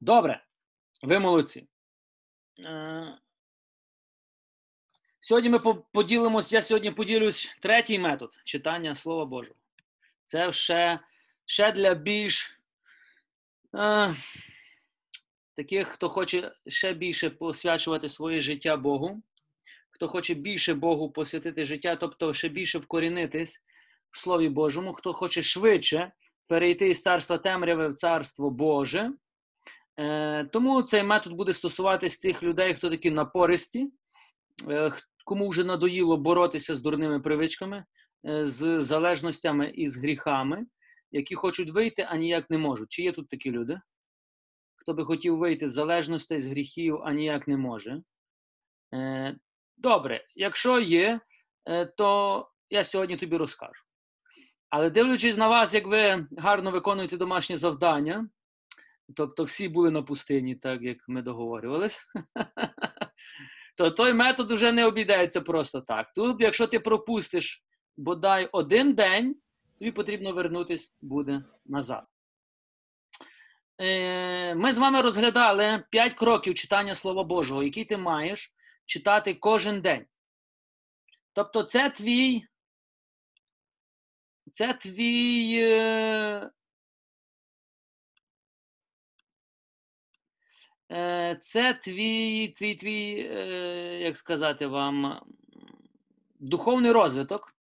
Добре, ви молодці. Е, Сьогодні ми по- поділимось, я сьогодні поділюсь третій метод читання Слова Божого. Це ще, ще для більш е, таких, хто хоче ще більше посвячувати своє життя Богу, хто хоче більше Богу посвятити життя, тобто ще більше вкорінитись в Слові Божому, хто хоче швидше перейти із царства темряви в царство Боже. Е, тому цей метод буде стосуватись тих людей, хто такі напористі, е, кому вже надоїло боротися з дурними привичками, е, з залежностями і з гріхами, які хочуть вийти, а ніяк не можуть. Чи є тут такі люди? Хто би хотів вийти з залежностей, з гріхів, а ніяк не може? Добре, якщо є, то я сьогодні тобі розкажу. Але дивлячись на вас, як ви гарно виконуєте домашні завдання, тобто всі були на пустині, так як ми договорювались, то той метод вже не обійдеться просто так. Тут, якщо ти пропустиш бодай один день, тобі потрібно вернутись буде назад. Е, Ми з вами розглядали 5 кроків читання Слова Божого, які ти маєш читати кожен день. Тобто, це твій. Це твій. Це твій, твій, твій, е, як сказати вам, духовний розвиток.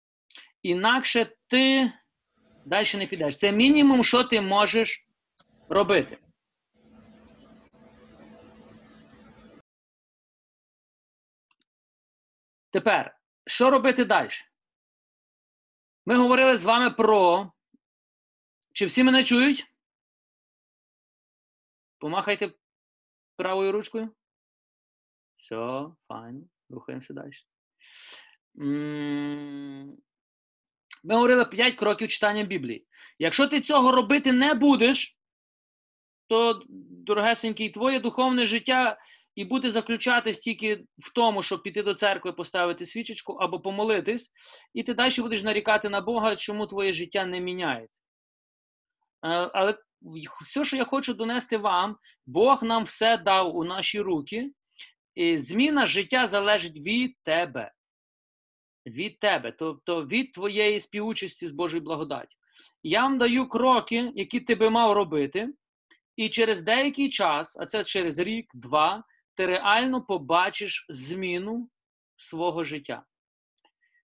Інакше ти далі не підеш. Це мінімум, що ти можеш робити. Тепер, що робити далі? Ми говорили з вами про. Чи всі мене чують? Помахайте правою ручкою. Все, файно. Рухаємося далі. Ми говорили 5 кроків читання Біблії. Якщо ти цього робити не будеш, то, дорогесенький, твоє духовне життя і буде заключатись тільки в тому, щоб піти до церкви, поставити свічечку або помолитись, і ти далі будеш нарікати на Бога, чому твоє життя не міняється. Е, Але все, що я хочу донести вам, Бог нам все дав у наші руки, і зміна життя залежить від тебе. Від тебе, тобто від твоєї співучасті з Божою благодаттю. Я вам даю кроки, які ти би мав робити, і через деякий час, а це через рік, два, ти реально побачиш зміну свого життя.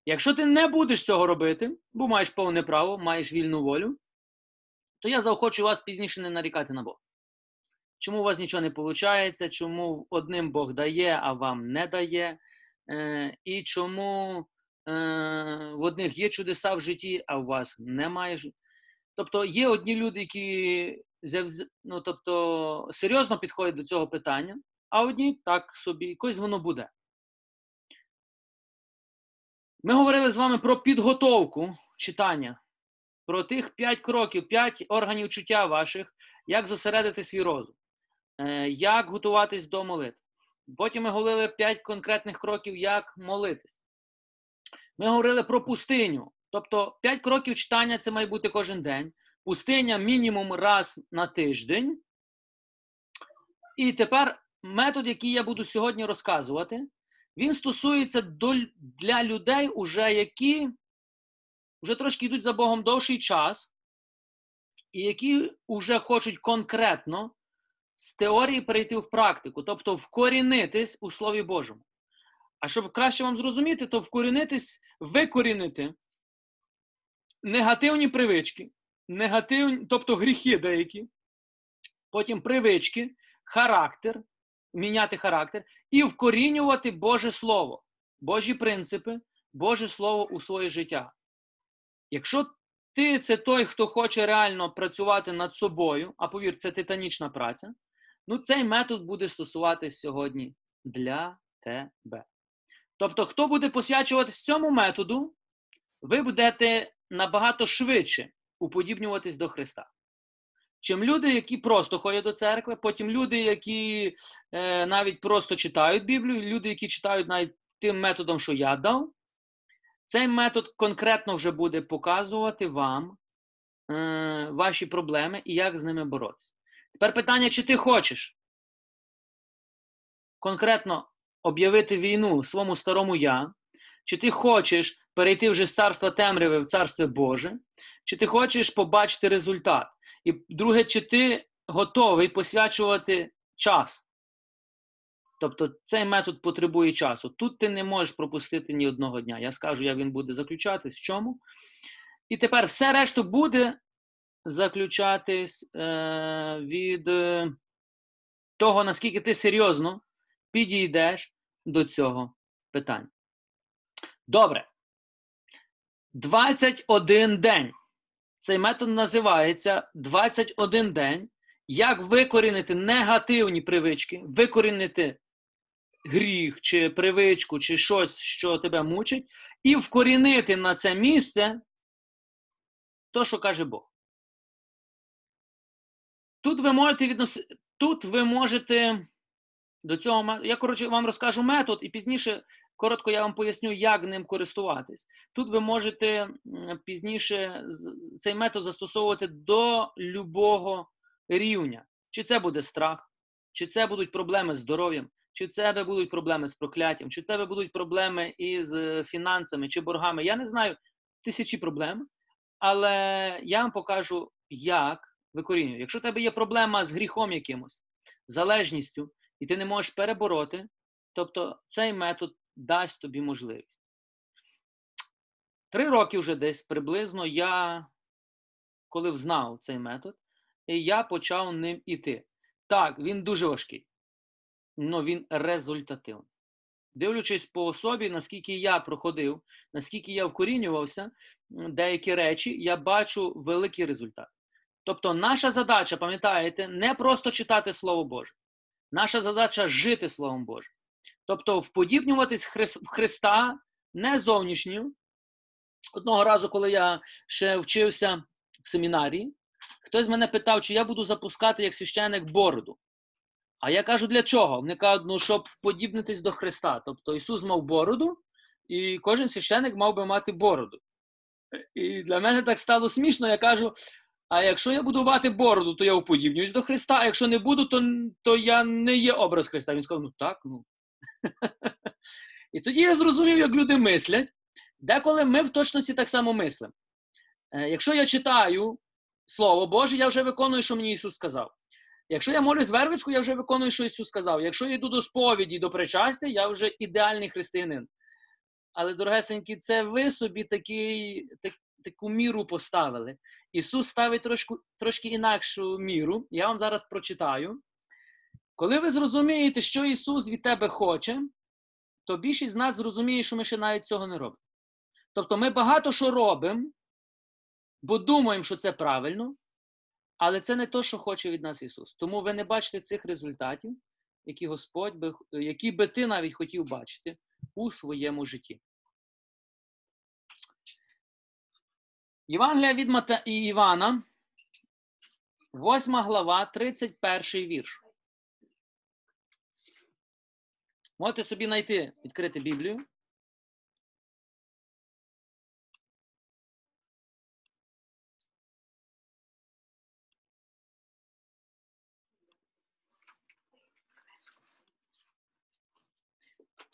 Якщо ти не будеш цього робити, бо маєш повне право, маєш вільну волю, то я заохочую вас пізніше не нарікати на Бога. Чому у вас нічого не виходить, чому одним Бог дає, а вам не дає, е, і чому е, в одних є чудеса в житті, а у вас немає. Тобто є одні люди, які ну, тобто, серйозно підходять до цього питання, а одні так собі, якось воно буде. Ми говорили з вами про підготовку читання, про тих 5 кроків, 5 органів чуття ваших, як зосередити свій розум, е, як готуватись до молитв. Потім ми говорили 5 конкретних кроків, як молитись. Ми говорили про пустиню. Тобто 5 кроків читання це має бути кожен день. Пустиня мінімум раз на тиждень. І тепер метод, який я буду сьогодні розказувати, він стосується для людей, уже які вже трошки йдуть за Богом довший час, і які вже хочуть конкретно з теорії перейти в практику, тобто вкорінитись у Слові Божому. А щоб краще вам зрозуміти, то вкорінитись, викорінити негативні привички, негативні, тобто гріхи деякі, потім привички, характер, міняти характер і вкорінювати Боже Слово, Божі принципи, Боже Слово у своє життя. Якщо ти це той, хто хоче реально працювати над собою, а повір, це титанічна праця, ну цей метод буде стосуватись сьогодні для тебе. Тобто, хто буде посвячуватись цьому методу, ви будете набагато швидше уподібнюватись до Христа. Чим люди, які просто ходять до церкви, потім люди, які е, навіть просто читають Біблію, люди, які читають навіть тим методом, що я дав, цей метод конкретно вже буде показувати вам е, ваші проблеми і як з ними боротися. Тепер питання, чи ти хочеш конкретно об'явити війну своєму старому я, чи ти хочеш перейти вже з царства темряви в царство Боже, чи ти хочеш побачити результат? І друге, чи ти готовий посвячувати час? Тобто цей метод потребує часу. Тут ти не можеш пропустити ні одного дня. Я скажу, як він буде заключатись, в чому. І тепер все решту буде заключатись е, від е, того, наскільки ти серйозно підійдеш до цього питання. Добре. 21 день. Цей метод називається 21 день. Як викорінити негативні привички, викорінити гріх, чи привичку, чи щось, що тебе мучить, і вкорінити на це місце то, що каже Бог. Тут ви можете відносити, тут ви можете до цього я коротше вам розкажу метод, і пізніше коротко я вам поясню, як ним користуватись. Тут ви можете пізніше цей метод застосовувати до любого рівня. Чи це буде страх, чи це будуть проблеми з здоров'ям, чи в тебе будуть проблеми з прокляттям, чи в тебе будуть проблеми із фінансами чи боргами. Я не знаю тисячі проблем, але я вам покажу, як викорінюю. Якщо в тебе є проблема з гріхом якимось, залежністю, і ти не можеш перебороти, тобто цей метод дасть тобі можливість. Три роки вже десь приблизно я, коли взнав цей метод, я почав ним іти. Так, він дуже важкий, але він результативний. Дивлячись по особі, наскільки я проходив, наскільки я вкорінювався, деякі речі, я бачу великий результат. Тобто, наша задача, пам'ятаєте, не просто читати Слово Боже. Наша задача жити Словом Божим. Тобто, вподібнюватись в Христа не зовнішньо. Одного разу, коли я ще вчився в семінарії, хтось мене питав, чи я буду запускати як священник бороду. А я кажу, для чого? Вони кажуть, ну, щоб вподібнитись до Христа. Тобто Ісус мав бороду, і кожен священник мав би мати бороду. І для мене так стало смішно, я кажу: а якщо я буду мати бороду, то я уподібнююсь до Христа, а якщо не буду, то то я не є образ Христа. Він сказав, ну так, ну. І тоді я зрозумів, як люди мислять. Деколи ми в точності так само мислимо. Е, якщо я читаю Слово Боже, я вже виконую, що мені Ісус сказав. Якщо я молюсь вервичку, я вже виконую, що Ісус сказав. Якщо я йду до сповіді, до причастя, я вже ідеальний християнин. Але, дорогесенькі, це ви собі такий, так, таку міру поставили. Ісус ставить трошки, трошки інакшу міру. Я вам зараз прочитаю. Коли ви зрозумієте, що Ісус від тебе хоче, то більшість з нас зрозуміє, що ми ще навіть цього не робимо. Тобто ми багато що робимо, бо думаємо, що це правильно, але це не те, що хоче від нас Ісус. Тому ви не бачите цих результатів, які Господь би, які би ти навіть хотів бачити у своєму житті. Євангелія від Мата і Івана, 8 глава, 31 вірш. Можете собі знайти, відкрити Біблію.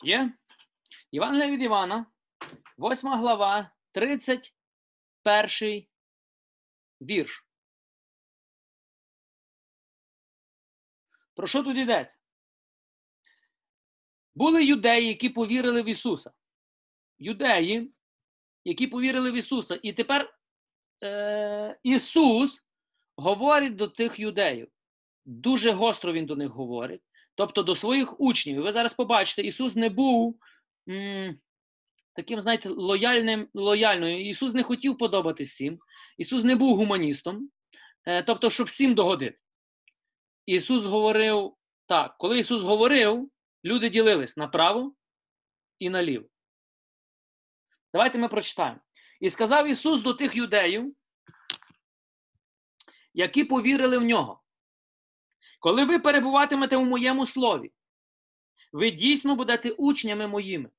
Є? Євангелія від Івана, 8 глава, 31 вірш. Про що тут йдеться? Були юдеї, які повірили в Ісуса. Юдеї, які повірили в Ісуса. І тепер е, Ісус говорить до тих юдеїв. Дуже гостро Він до них говорить. Тобто до своїх учнів. Ви зараз побачите, Ісус не був м, таким, знаєте, лояльним, лояльною. Ісус не хотів подобати всім. Ісус не був гуманістом, е, тобто, щоб всім догодити. Ісус говорив так, коли Ісус говорив, люди ділились направо і наліво. Давайте ми прочитаємо. І сказав Ісус до тих юдеїв, які повірили в нього. Коли ви перебуватимете у моєму слові, ви дійсно будете учнями моїми.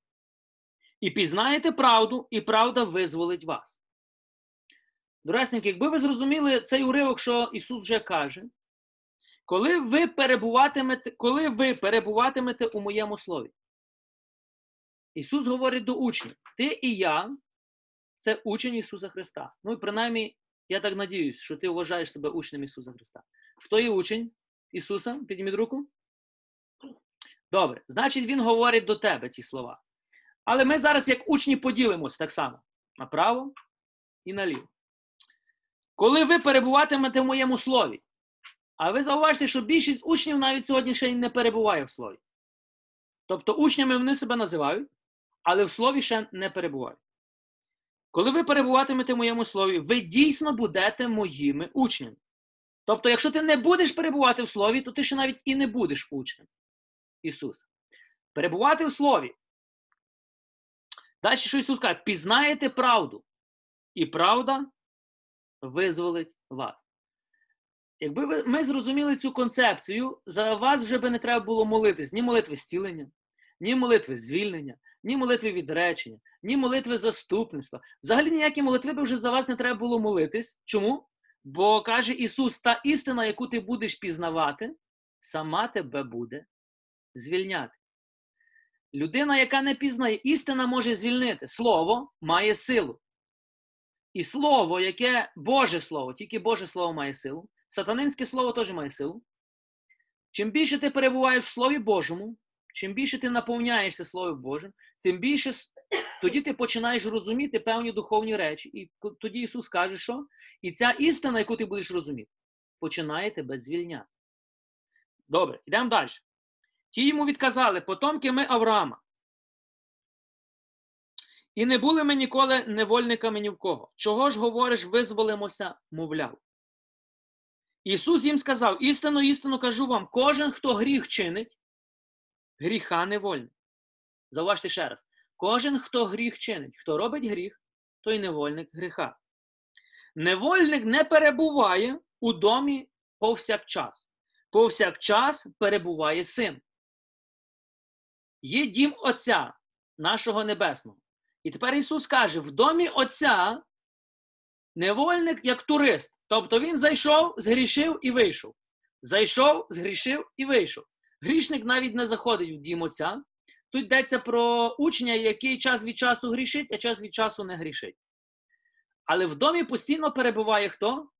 І пізнаєте правду, і правда визволить вас. Доресеньки, якби ви зрозуміли цей уривок, що Ісус вже каже, Коли ви перебуватимете, коли ви перебуватимете у моєму слові. Ісус говорить до учнів: Ти і я це учень Ісуса Христа. Ну і принаймні, я так надіюсь, що ти вважаєш себе учнем Ісуса Христа. Хто є учень Ісуса? Підніміть руку. Добре, значить, Він говорить до тебе ці слова. Але ми зараз, як учні, поділимось так само направо і наліво. Коли ви перебуватимете в моєму слові, а ви зауважте, що більшість учнів навіть сьогодні ще не перебуває в слові. Тобто учнями вони себе називають, але в слові ще не перебувають. Коли ви перебуватимете в моєму слові, ви дійсно будете моїми учнями. Тобто, якщо ти не будеш перебувати в слові, то ти ще навіть і не будеш учнем Ісуса. Перебувати в слові. Далі, що Ісус каже, пізнаєте правду, і правда визволить вас. Якби ми зрозуміли цю концепцію, за вас вже би не треба було молитись ні молитви зцілення, ні молитви звільнення, ні молитви відречення, ні молитви заступництва. Взагалі ніякі молитви би вже за вас не треба було молитись. Чому? Бо каже Ісус, та істина, яку ти будеш пізнавати, сама тебе буде звільняти. Людина, яка не пізнає, істина може звільнити. Слово має силу. І слово, яке Боже Слово, тільки Боже Слово має силу. Сатанинське слово теж має силу. Чим більше ти перебуваєш в Слові Божому, чим більше ти наповняєшся Словом Божим, тим більше тоді ти починаєш розуміти певні духовні речі. І тоді Ісус каже, що і ця істина, яку ти будеш розуміти, починає тебе звільняти. Добре, йдемо далі. Ті йому відказали, потомки ми Авраама. І не були ми ніколи невольниками ні в кого. Чого ж говориш, визволимося, мовляв. Ісус їм сказав: істину, істину кажу вам, кожен, хто гріх чинить, гріха не вольний. Зауважте ще раз: кожен, хто гріх чинить, хто робить гріх, той невольник гріха. Невольник не перебуває у домі повсякчас. Повсякчас перебуває син. Є дім Отця нашого Небесного. І тепер Ісус каже: в домі Отця невольник як турист. Тобто він зайшов, згрішив і вийшов. Зайшов, згрішив і вийшов. Грішник навіть не заходить в дім Отця. Тут йдеться про учня, який час від часу грішить, а час від часу не грішить. Але в домі постійно перебуває хто?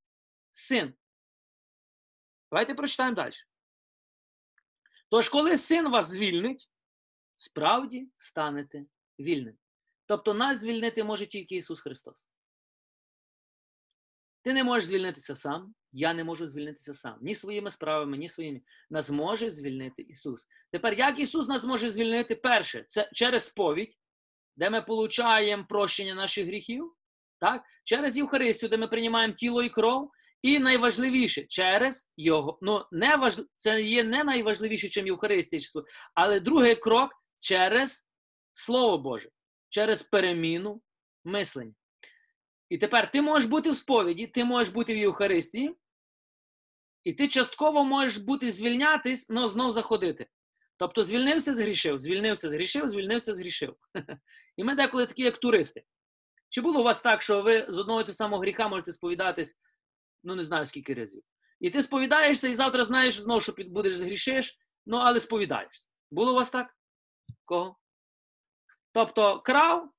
Син. Давайте прочитаємо далі. Тож, коли син вас звільнить, справді станете вільним. Тобто нас звільнити може тільки Ісус Христос. Ти не можеш звільнитися сам, я не можу звільнитися сам. Ні своїми справами, ні своїми. Нас може звільнити Ісус. Тепер, як Ісус нас може звільнити? Перше, це через сповідь, де ми получаємо прощення наших гріхів, так? через Євхаристію, де ми приймаємо тіло і кров. І найважливіше через його. Ну, не важ... це є не найважливіше, чим Євхаристія, але другий крок через Слово Боже, через переміну мислення. І тепер ти можеш бути в сповіді, ти можеш бути в Євхаристії, і ти частково можеш бути звільнятись, але знов заходити. Тобто звільнився, згрішив, звільнився, згрішив, звільнився, згрішив. І ми деколи такі, як туристи. Чи було у вас так, що ви з одного і того самого гріха можете сповідатись, ну не знаю скільки разів. І ти сповідаєшся, і завтра знаєш знову, що будеш згрішиш, ну але сповідаєшся. Було у вас так? Кого? Тобто крав,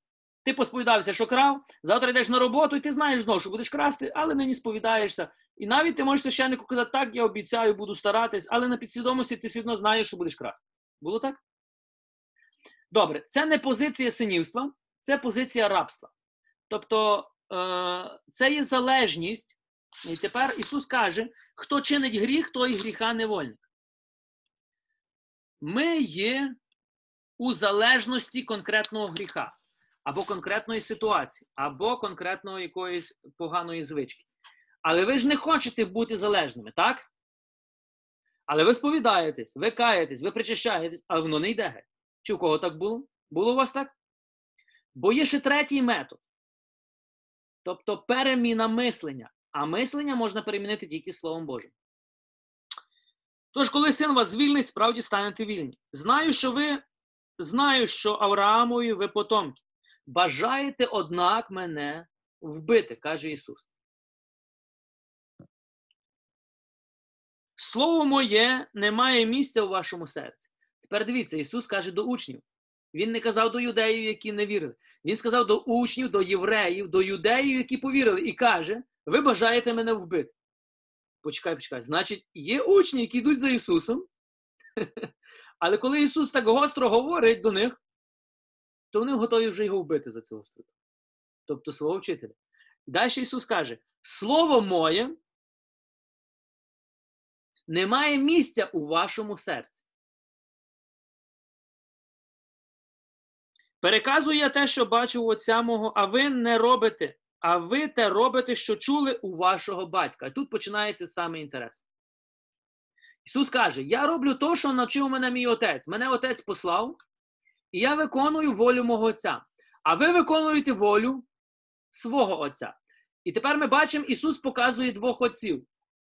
ти посповідався, що крав, завтра йдеш на роботу, і ти знаєш знову, що будеш красти, але нині сповідаєшся. І навіть ти можеш священнику казати, так, я обіцяю, буду старатись, але на підсвідомості ти все одно знаєш, що будеш красти. Було так? Добре, це не позиція синівства, це позиція рабства. Тобто е, це є залежність. І тепер Ісус каже, хто чинить гріх, той гріха невольник. Ми є у залежності конкретного гріха, або конкретної ситуації, або конкретної якоїсь поганої звички. Але ви ж не хочете бути залежними, так? Але ви сповідаєтесь, ви каєтесь, ви причащаєтесь, а воно не йде. Чи у кого так було? Було у вас так? Бо є ще третій метод. Тобто переміна мислення. А мислення можна перемінити тільки Словом Божим. Тож, коли син вас звільнить, справді станете вільні. Знаю, що ви знаю, що Авраамові ви потомки. Бажаєте, однак, мене вбити, каже Ісус. слово моє не має місця у вашому серці. Тепер дивіться, Ісус каже до учнів. Він не казав до юдеїв, які не вірили. Він сказав до учнів, до євреїв, до юдеїв, які повірили, і каже: Ви бажаєте мене вбити. Почекай, почекай. Значить, є учні, які йдуть за Ісусом. Але коли Ісус так гостро говорить до них, то вони готові вже його вбити за цього гостроту. Тобто свого вчителя. Далі Ісус каже: Слово моє не має місця у вашому серці. Переказую я те, що бачив у отця мого, а ви не робите, а ви те робите, що чули у вашого батька. І тут починається саме інтерес. Ісус каже: Я роблю то, що навчив мене мій отець. Мене отець послав, і я виконую волю мого отця. А ви виконуєте волю свого отця. І тепер ми бачимо, Ісус показує двох отців.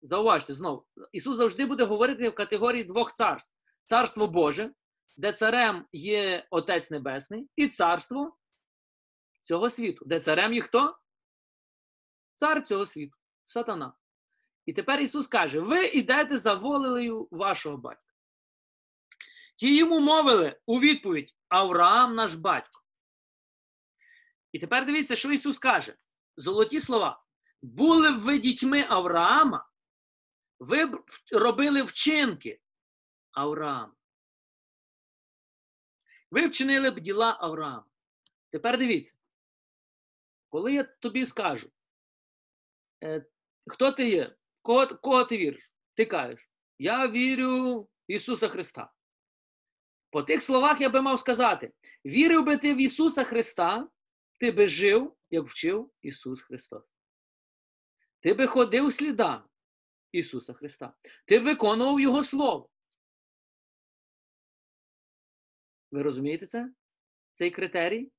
Зауважте знову, Ісус завжди буде говорити в категорії двох царств: Царство Боже, де царем є Отець Небесний, і царство цього світу, де царем є хто? Цар цього світу, сатана. І тепер Ісус каже: ви йдете за волею вашого батька. Ті йому мовили у відповідь: Авраам наш батько. І тепер дивіться, що Ісус каже: золоті слова. Були б ви дітьми Авраама, ви б робили вчинки Авраама. Ви вчинили б діла Авраама. Тепер дивіться, коли я тобі скажу, е, хто ти є, кого, кого ти віриш? Ти кажеш, я вірю в Ісуса Христа. По тих словах я би мав сказати: вірив би ти в Ісуса Христа, ти би жив, як вчив Ісус Христос. Ти би ходив слідами Ісуса Христа. Ти виконував Його Слово. Ви розумієте це? Цей критерій?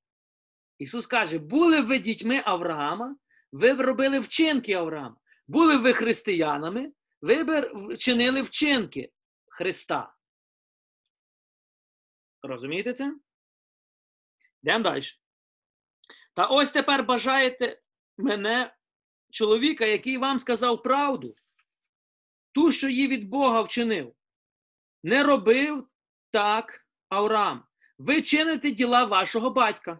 Ісус каже: були б ви дітьми Авраама, ви б робили вчинки Авраама. Були б ви християнами, ви б чинили вчинки Христа. Розумієте це? Йдемо далі. Та ось тепер бажаєте мене, чоловіка, який вам сказав правду, ту, що її від Бога вчинив. Не робив так Авраам. Ви чините діла вашого батька.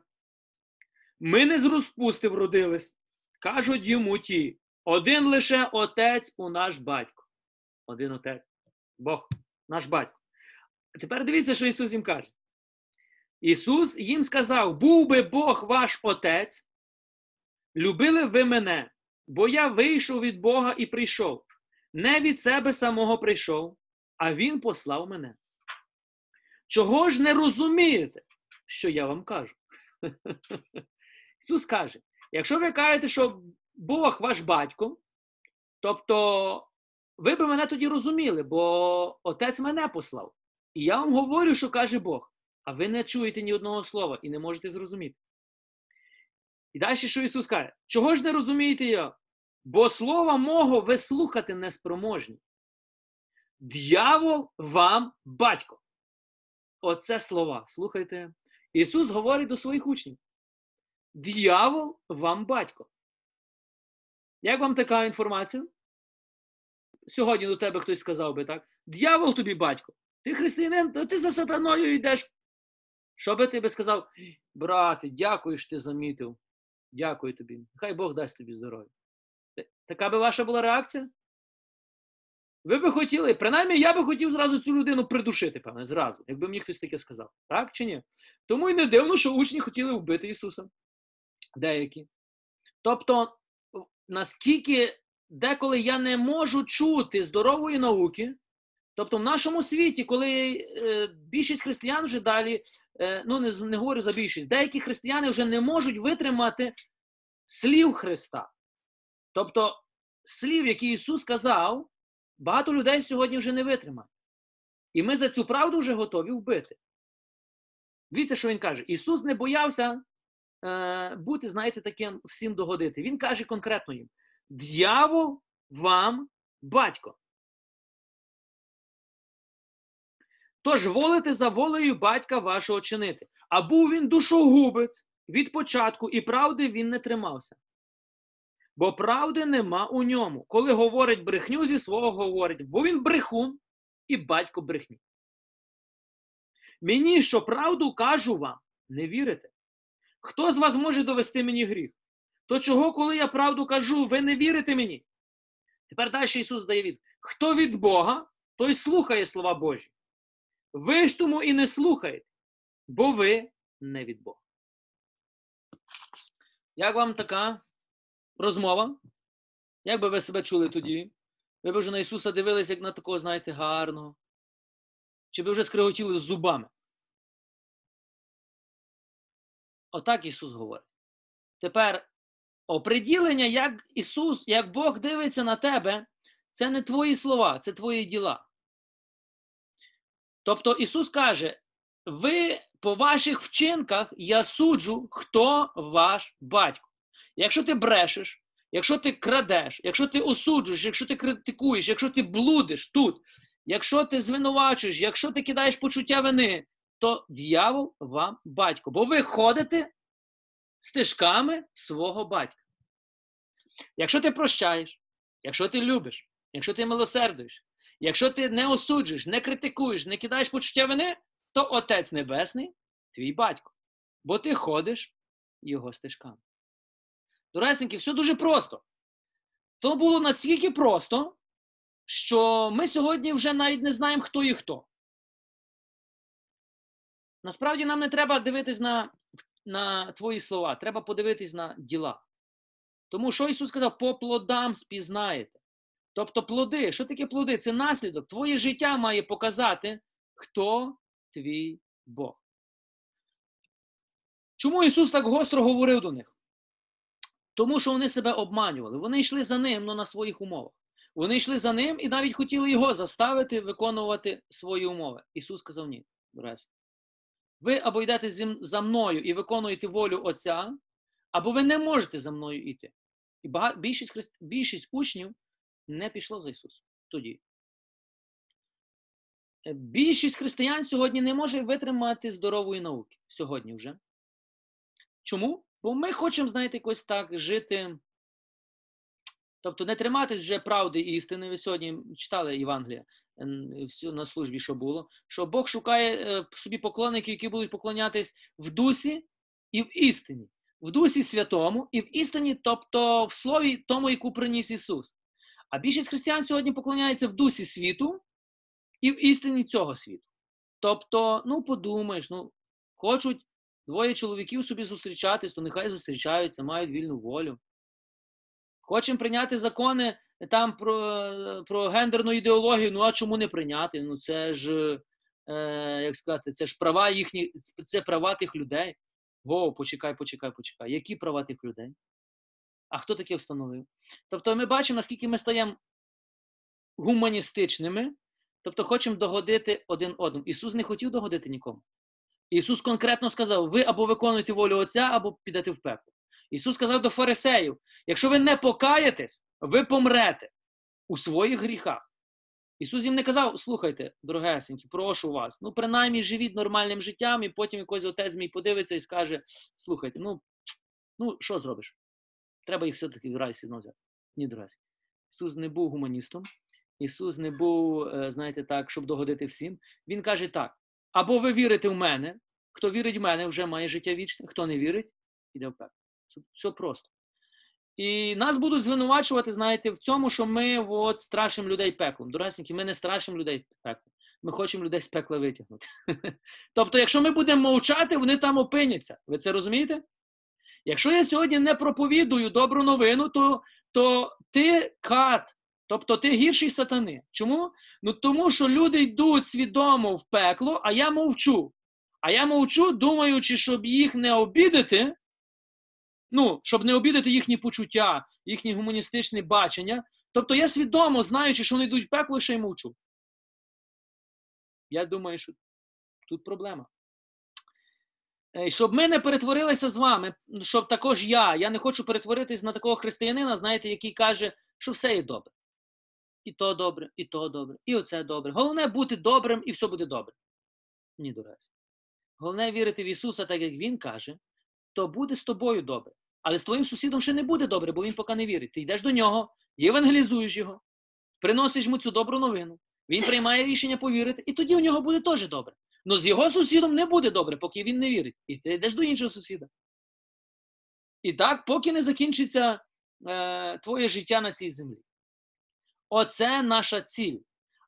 Ми не з розпусти вродились. Кажуть йому ті. Один лише отець у наш батько. Один отець. Бог, наш батько. А тепер дивіться, що Ісус їм каже. Ісус їм сказав: був би Бог ваш Отець, любили ви мене, бо я вийшов від Бога і прийшов. Не від себе самого прийшов, а Він послав мене. Чого ж не розумієте, що я вам кажу? Ісус каже: якщо ви кажете, що Бог ваш батько, тобто ви би мене тоді розуміли, бо Отець мене послав. І я вам говорю, що каже Бог, а ви не чуєте ні одного слова і не можете зрозуміти. І далі, що Ісус каже, чого ж не розумієте я? Бо слова мого ви слухати неспроможні. Д'явол вам батько. Оце слова. Слухайте. Ісус говорить до своїх учнів. Д'явол вам батько. Як вам така інформація? Сьогодні до тебе хтось сказав би так: Д'явол тобі батько. Ти християнин, то ти за сатаною йдеш. Що би ти би сказав, брате, дякую, що ти замітив. Дякую тобі. Хай Бог дасть тобі здоров'я. Така би ваша була реакція? Ви би хотіли, принаймні, я би хотів зразу цю людину придушити, певне, зразу, якби мені хтось таке сказав. Так чи ні? Тому й не дивно, що учні хотіли вбити Ісуса. Деякі. Тобто, наскільки деколи я не можу чути здорової науки, тобто в нашому світі, коли е, більшість християн вже далі, е, ну не, не говорю за більшість, деякі християни вже не можуть витримати слів Христа. Тобто слів, які Ісус сказав, багато людей сьогодні вже не витримає. І ми за цю правду вже готові вбити. Дивіться, що він каже: Ісус не боявся е, бути, знаєте, таким всім догодити. Він каже конкретно їм: Д'явол вам батько. Тож волите за волею батька вашого чинити. А був він душогубець від початку, і правди він не тримався. бо правди нема у ньому. Коли говорить брехню, зі свого говорить, бо він брехун і батько брехні. Мені, що правду кажу вам, не вірите. Хто з вас може довести мені гріх? То чого, коли я правду кажу, ви не вірите мені? Тепер далі Ісус дає від. Хто від Бога, той слухає слова Божі. Ви ж тому і не слухаєте, бо ви не від Бога. Як вам така розмова? Як би ви себе чули тоді? Ви б вже на Ісуса дивились, як на такого, знаєте, гарного? Чи ви вже скриготіли з зубами? Отак Ісус говорить. Тепер оприділення, як Ісус, як Бог дивиться на тебе, це не твої слова, це твої діла. Тобто Ісус каже: ви по ваших вчинках я суджу, хто ваш батько. Якщо ти брешеш, якщо ти крадеш, якщо ти осуджуєш, якщо ти критикуєш, якщо ти блудиш тут, якщо ти звинувачуєш, якщо ти кидаєш почуття вини, то дьявол вам батько. Бо ви ходите стежками свого батька. Якщо ти прощаєш, якщо ти любиш, якщо ти милосердуєш, якщо ти не осуджуєш, не критикуєш, не кидаєш почуття вини, то Отець Небесний твій батько. Бо ти ходиш його стежками. Доресеньки, все дуже просто. То було настільки просто, що ми сьогодні вже навіть не знаємо, хто і хто. Насправді нам не треба дивитись на, на твої слова, треба подивитись на діла. Тому що Ісус сказав, по плодам спізнаєте. Тобто плоди, що таке плоди? Це наслідок. Твоє життя має показати, хто твій Бог. Чому Ісус так гостро говорив до них? Тому що вони себе обманювали. Вони йшли за ним, але на своїх умовах. Вони йшли за ним і навіть хотіли його заставити виконувати свої умови. Ісус сказав ні. Доресі. Ви або йдете за мною і виконуєте волю Отця, або ви не можете за мною йти. І більшість, більшість учнів не пішло за Ісусом тоді. Е, більшість християн сьогодні не може витримати здорової науки. Сьогодні вже. Чому? Бо ми хочемо, знаєте, якось так жити. Тобто не триматись вже правди і істини. Ви сьогодні читали Євангелія на службі, що було, що Бог шукає е, собі поклонників, які будуть поклонятись в дусі і в істині, в дусі святому і в істині, тобто в слові тому, яку приніс Ісус. А більшість християн сьогодні поклоняється в дусі світу і в істині цього світу. Тобто, ну подумаєш, ну хочуть двоє чоловіків собі зустрічатись, то нехай зустрічаються, мають вільну волю. Хочемо прийняти закони там про про гендерну ідеологію, ну а чому не прийняти? Ну це ж, е, як сказати, це ж права їхні, це права тих людей. Во, почекай, почекай, почекай. Які права тих людей? А хто таке встановив? Тобто ми бачимо, наскільки ми стаємо гуманістичними, тобто хочемо догодити один одному. Ісус не хотів догодити нікому. Ісус конкретно сказав: ви або виконуєте волю Отця, або підете в пекло. Ісус сказав до фарисеїв: якщо ви не покаєтесь, ви помрете у своїх гріхах. Ісус їм не казав, слухайте, дорогесенькі, прошу вас, ну принаймні живіть нормальним життям, і потім якийсь отець мій подивиться і скаже: слухайте, ну ну що зробиш? Треба їх все-таки в сідно взяти. Ні, дорогесі. Ісус не був гуманістом, Ісус не був, е, знаєте, так, щоб догодити всім. Він каже так: або ви вірите в мене, хто вірить в мене, вже має життя вічне, хто не вірить, іде в пекло. Все просто. І нас будуть звинувачувати, знаєте, в цьому, що ми от страшимо людей пеклом. Дорогесенькі, ми не страшимо людей пеклом. Ми хочемо людей з пекла витягнути. Тобто, якщо ми будемо мовчати, вони там опиняться. Ви це розумієте? Якщо я сьогодні не проповідую добру новину, то то ти кат, тобто ти гірший сатани. Чому? Ну тому що люди йдуть свідомо в пекло, а я мовчу. А я мовчу, думаючи, щоб їх не обідати, ну, щоб не обідати їхні почуття, їхнє гуманістичне бачення. Тобто я свідомо, знаючи, що вони йдуть в пекло, ще й мовчу. Я думаю, що тут проблема. Е, щоб ми не перетворилися з вами, щоб також я, я не хочу перетворитись на такого християнина, знаєте, який каже, що все є добре. І то добре, і то добре, і оце добре. Головне бути добрим, і все буде добре. Ні, до речі. Головне вірити в Ісуса, так як Він каже, то буде з тобою добре. Але з твоїм сусідом ще не буде добре, бо він поки не вірить. Ти йдеш до нього, євангелізуєш його, приносиш йому цю добру новину. Він приймає рішення повірити, і тоді у нього буде теж добре. Но з його сусідом не буде добре, поки він не вірить. І ти йдеш до іншого сусіда. І так, поки не закінчиться е, твоє життя на цій землі. Оце наша ціль.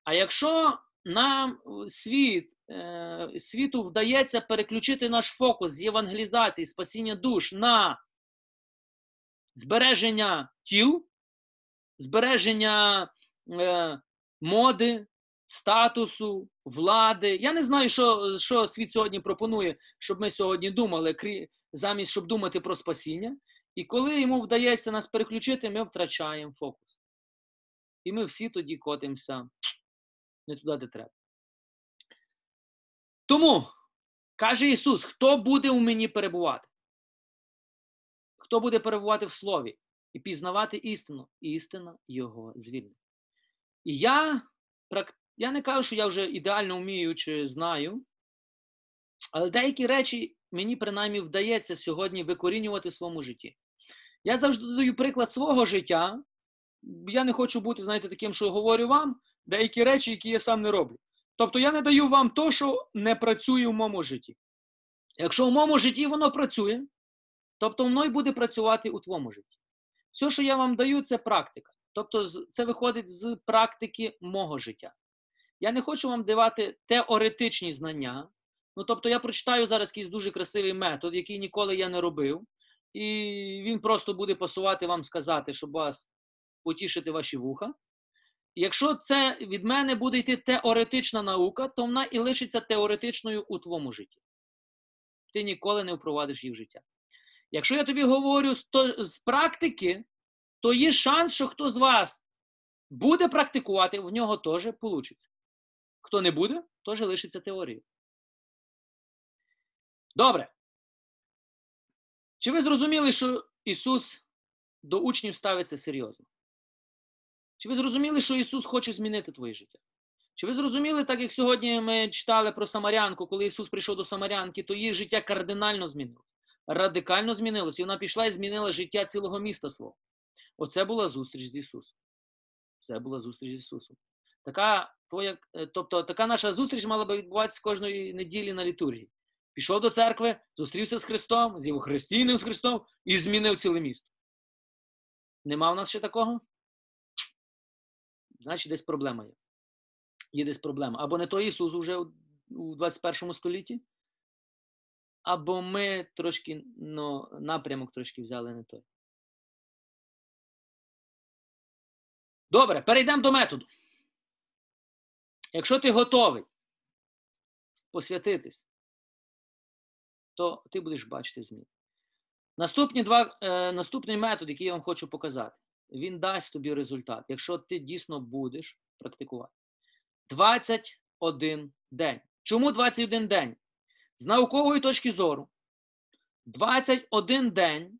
А якщо нам світ, е, світу вдається переключити наш фокус з євангелізації, спасіння душ на збереження тіл, збереження е, моди, статусу, влади. Я не знаю, що що світ сьогодні пропонує, щоб ми сьогодні думали, крі, замість щоб думати про спасіння. І коли йому вдається нас переключити, ми втрачаємо фокус. І ми всі тоді котимося не туди, де треба. Тому, каже Ісус, хто буде у мені перебувати? Хто буде перебувати в Слові і пізнавати істину? Істина Його звільнить. І я я не кажу, що я вже ідеально вмію чи знаю, але деякі речі мені принаймні вдається сьогодні викорінювати в своєму житті. Я завжди даю приклад свого життя. Я не хочу бути, знаєте, таким, що говорю вам, деякі речі, які я сам не роблю. Тобто я не даю вам то, що не працює в моєму житті. Якщо в моєму житті воно працює, тобто воно й буде працювати у твоєму житті. Все, що я вам даю, це практика. Тобто, це виходить з практики мого життя. Я не хочу вам давати теоретичні знання. Ну, тобто, я прочитаю зараз якийсь дуже красивий метод, який ніколи я не робив, і він просто буде пасувати вам сказати, щоб вас потішити ваші вуха. Якщо це від мене буде йти теоретична наука, то вона і лишиться теоретичною у твоєму житті. Ти ніколи не впровадиш її в життя. Якщо я тобі говорю з, практики, то є шанс, що хто з вас буде практикувати, в нього теж вийде. Хто не буде, теж лишиться теорією. Добре. Чи ви зрозуміли, що Ісус до учнів ставиться серйозно? Чи ви зрозуміли, що Ісус хоче змінити твоє життя? Чи ви зрозуміли, так як сьогодні ми читали про Самарянку, коли Ісус прийшов до Самарянки, то її життя кардинально змінилося, радикально змінилося. І вона пішла і змінила життя цілого міста свого. Оце була зустріч з Ісусом. Це була зустріч з Ісусом. Така твоя, е, тобто така наша зустріч мала би відбуватися кожної неділі на літургії. Пішов до церкви, зустрівся з Христом, з Євохристійним з Христом і змінив ціле місто. Нема в нас ще такого? Значить, десь проблема є. Є десь проблема. Або не той Ісус уже у 21 столітті, або ми трошки ну, напрямок трошки взяли не той. Добре, перейдемо до методу. Якщо ти готовий посвятитись, то ти будеш бачити зміни. Наступні два, е, Наступний метод, який я вам хочу показати, він дасть тобі результат, якщо ти дійсно будеш практикувати. 21 день. Чому 21 день? З наукової точки зору, 21 день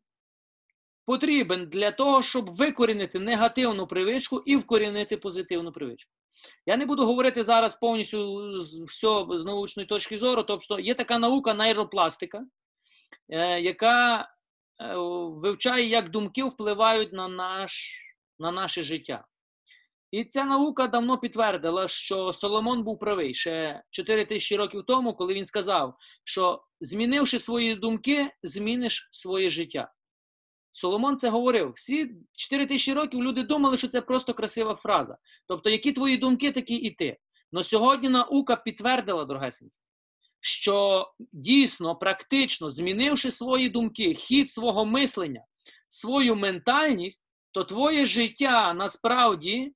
потрібен для того, щоб викорінити негативну привичку і вкорінити позитивну привичку. Я не буду говорити зараз повністю все з научної точки зору, тобто є така наука нейропластика, е, яка е, вивчає, як думки впливають на, наш, на наше життя. І ця наука давно підтвердила, що Соломон був правий ще 4 тисячі років тому, коли він сказав, що змінивши свої думки, зміниш своє життя. Соломон це говорив. Всі 4 тисячі років люди думали, що це просто красива фраза. Тобто, які твої думки, такі і ти. Но сьогодні наука підтвердила, дорогесенькі, що дійсно, практично змінивши свої думки, хід свого мислення, свою ментальність, то твоє життя насправді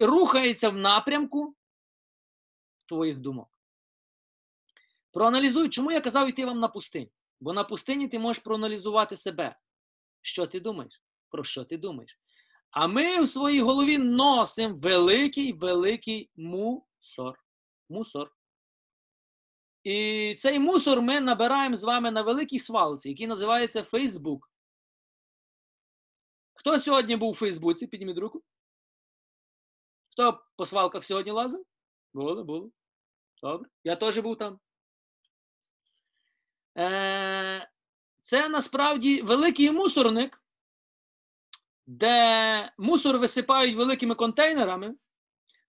рухається в напрямку твоїх думок. Проаналізуй, чому я казав йти вам на пустиню. Бо на пустині ти можеш проаналізувати себе. Що ти думаєш? Про що ти думаєш? А ми в своїй голові носимо великий великий мусор. Мусор. І цей мусор ми набираємо з вами на великій свалці, який називається Фейсбук. Хто сьогодні був у Фейсбуці? Підніміть руку. Хто по свалках сьогодні лазив? Було, було. Добре. Я теж був там. Е, це насправді великий мусорник, де мусор висипають великими контейнерами,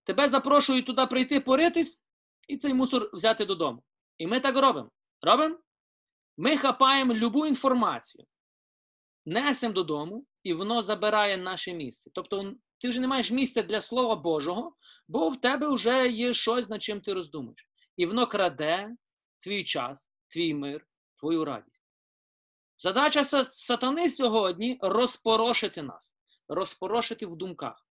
тебе запрошують туди прийти поритись і цей мусор взяти додому. І ми так робимо. Робимо? Ми хапаємо любу інформацію, несемо додому, і воно забирає наше місце. Тобто, ти вже не маєш місця для Слова Божого, бо в тебе вже є щось, над чим ти роздумаєш. І воно краде твій час, твій мир, твою радість. Задача сатани сьогодні розпорошити нас, розпорошити в думках,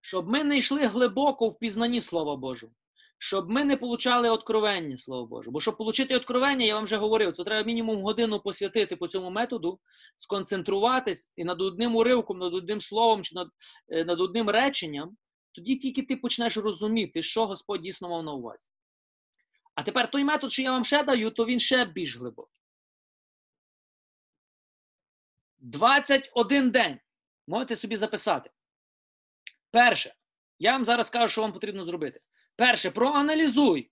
щоб ми не йшли глибоко в пізнанні Слова Божого, щоб ми не получали откровення, Слова Божого. Бо щоб отримати откровення, я вам вже говорив, це треба мінімум годину посвятити по цьому методу, сконцентруватись і над одним уривком, над одним словом чи над, е, над одним реченням, тоді тільки ти почнеш розуміти, що Господь дійсно мав на увазі. А тепер той метод, що я вам ще даю, то він ще більш глибокий. 21 день. Можете собі записати. Перше, я вам зараз скажу, що вам потрібно зробити. Перше, проаналізуй,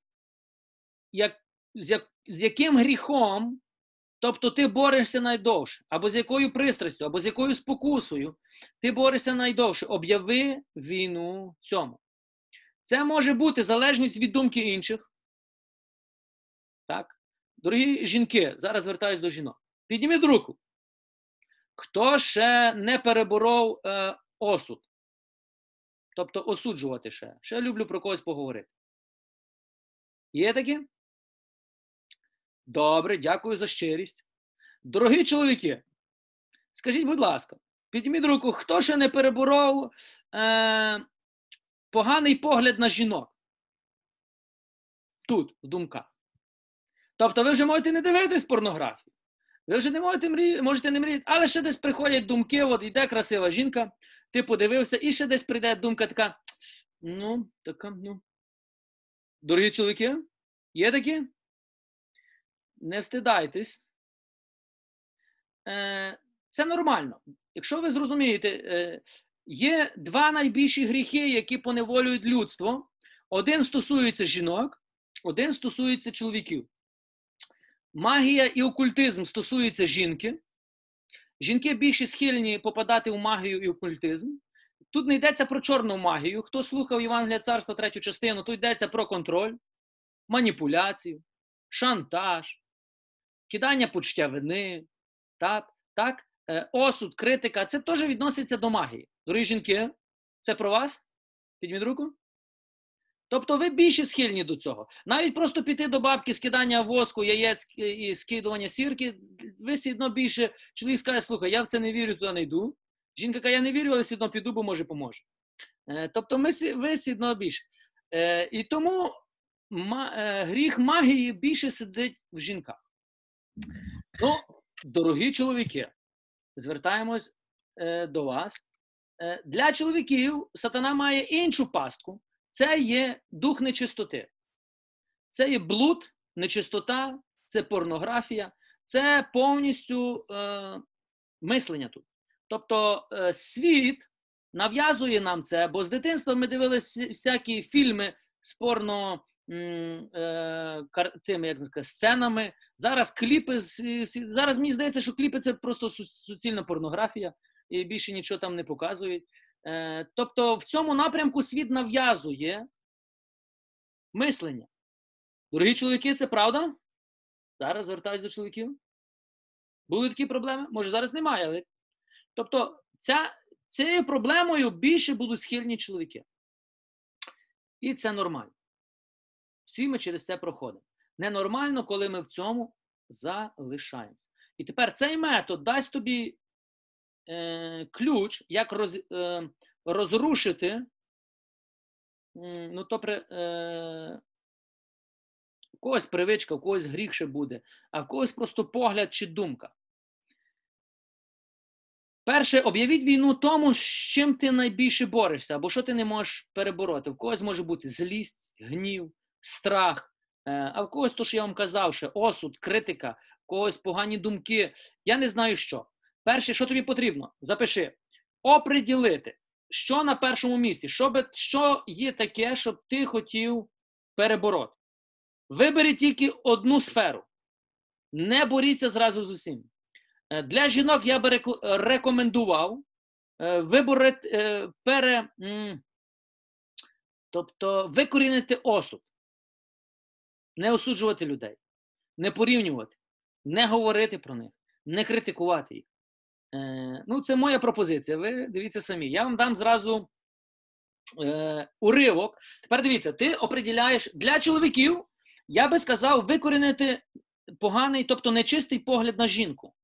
як, з, як, з яким гріхом, тобто ти борешся найдовше, або з якою пристрастю, або з якою спокусою, ти борешся найдовше. Об'яви війну цьому. Це може бути залежність від думки інших. Так? Дорогі жінки, зараз звертаюся до жінок. Підніміть руку. Хто ще не переборов е, осуд? Тобто осуджувати ще. Ще люблю про когось поговорити. Є такі? Добре, дякую за щирість. Дорогі чоловіки, скажіть, будь ласка, підніміть руку, хто ще не переборов е, поганий погляд на жінок? Тут, в думках. Тобто, ви вже можете не дивитись порнографію. Ви вже не можете мріяти, можете не мріяти, але ще десь приходять думки, от йде красива жінка, ти подивився, і ще десь прийде думка така. Ну, така, ну. Дорогі чоловіки, є такі? Не встидайтесь. Е, Це нормально. Якщо ви зрозумієте, е, є два найбільші гріхи, які поневолюють людство. Один стосується жінок, один стосується чоловіків. Магія і окультизм стосуються жінки. Жінки більше схильні попадати в магію і окультизм. Тут не йдеться про чорну магію. Хто слухав Євангелія царства третю частину, тут йдеться про контроль, маніпуляцію, шантаж, кидання почуття вини, так, так, е, осуд, критика. Це теж відноситься до магії. Дорогі жінки, це про вас? Підміть руку. Тобто ви більше схильні до цього. Навіть просто піти до бабки, скидання воску, яєць і скидування сірки, ви все одно більше. Чоловік скаже, слухай, я в це не вірю, туди не йду. Жінка каже, я не вірю, але все одно піду, бо може поможе. Е, тобто ми, ви все одно більше. Е, і тому е, гріх магії більше сидить в жінках. Ну, дорогі чоловіки, звертаємось до вас. Для чоловіків сатана має іншу пастку. Це є дух нечистоти. Це є блуд, нечистота, це порнографія, це повністю е, мислення тут. Тобто е, світ нав'язує нам це, бо з дитинства ми дивилися всякі фільми з порно е, тими, як сказати, сценами. Зараз кліпи, зараз мені здається, що кліпи це просто суцільна порнографія, і більше нічого там не показують. Е, тобто в цьому напрямку світ нав'язує мислення. Дорогі чоловіки, це правда? Зараз звертаюся до чоловіків. Були такі проблеми? Може, зараз немає, але. Тобто, ця, цією проблемою більше будуть схильні чоловіки. І це нормально. Всі ми через це проходимо. Ненормально, коли ми в цьому залишаємося. І тепер цей метод дасть тобі е, ключ, як роз, е, розрушити, ну, то при, е, у когось привичка, у когось гріх ще буде, а в когось просто погляд чи думка. Перше, об'явіть війну тому, з чим ти найбільше борешся, або що ти не можеш перебороти. В когось може бути злість, гнів, страх, е, а в когось, то що я вам казав, ще осуд, критика, в когось погані думки. Я не знаю що. Перше, що тобі потрібно, запиши, оприділити, що на першому місці, що би, що є таке, щоб ти хотів перебороти. Вибери тільки одну сферу. Не боріться зразу з усім. Е, Для жінок я би рекомендував е, виборити, е, пере, тобто викорінити осуд, не осуджувати людей, не порівнювати, не говорити про них, не критикувати їх. Е, ну, це моя пропозиція. Ви дивіться самі. Я вам дам зразу е, уривок. Тепер дивіться, ти определяєш для чоловіків, я би сказав, викорінити поганий, тобто нечистий погляд на жінку.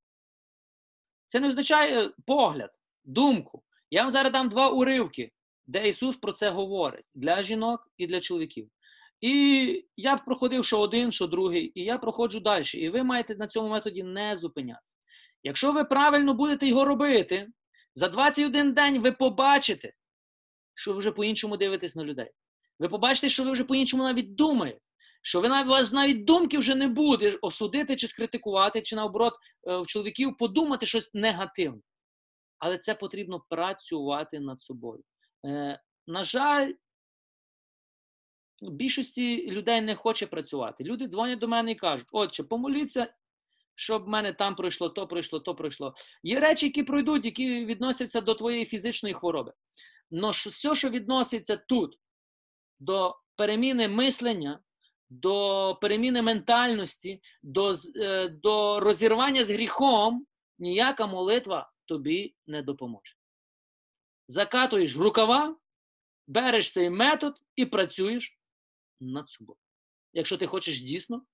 Це не означає погляд, думку. Я вам зараз дам два уривки, де Ісус про це говорить для жінок і для чоловіків. І я проходив що один, що другий, і я проходжу далі. І ви маєте на цьому методі не зупинятися. Якщо ви правильно будете його робити, за 21 день ви побачите, що ви вже по-іншому дивитесь на людей. Ви побачите, що ви вже по-іншому навіть думаєте. Що ви навіть у вас навіть думки вже не буде осудити чи скритикувати, чи наоборот е, в чоловіків подумати щось негативне. Але це потрібно працювати над собою. Е, на жаль, більшості людей не хоче працювати. Люди дзвонять до мене і кажуть: отче, помоліться, щоб в мене там пройшло, то пройшло, то пройшло. Є речі, які пройдуть, які відносяться до твоєї фізичної хвороби. Но все, що відноситься тут, до переміни мислення, до переміни ментальності, до, е, до розірвання з гріхом, ніяка молитва тобі не допоможе. Закатуєш рукава, береш цей метод і працюєш над собою. Якщо ти хочеш дійсно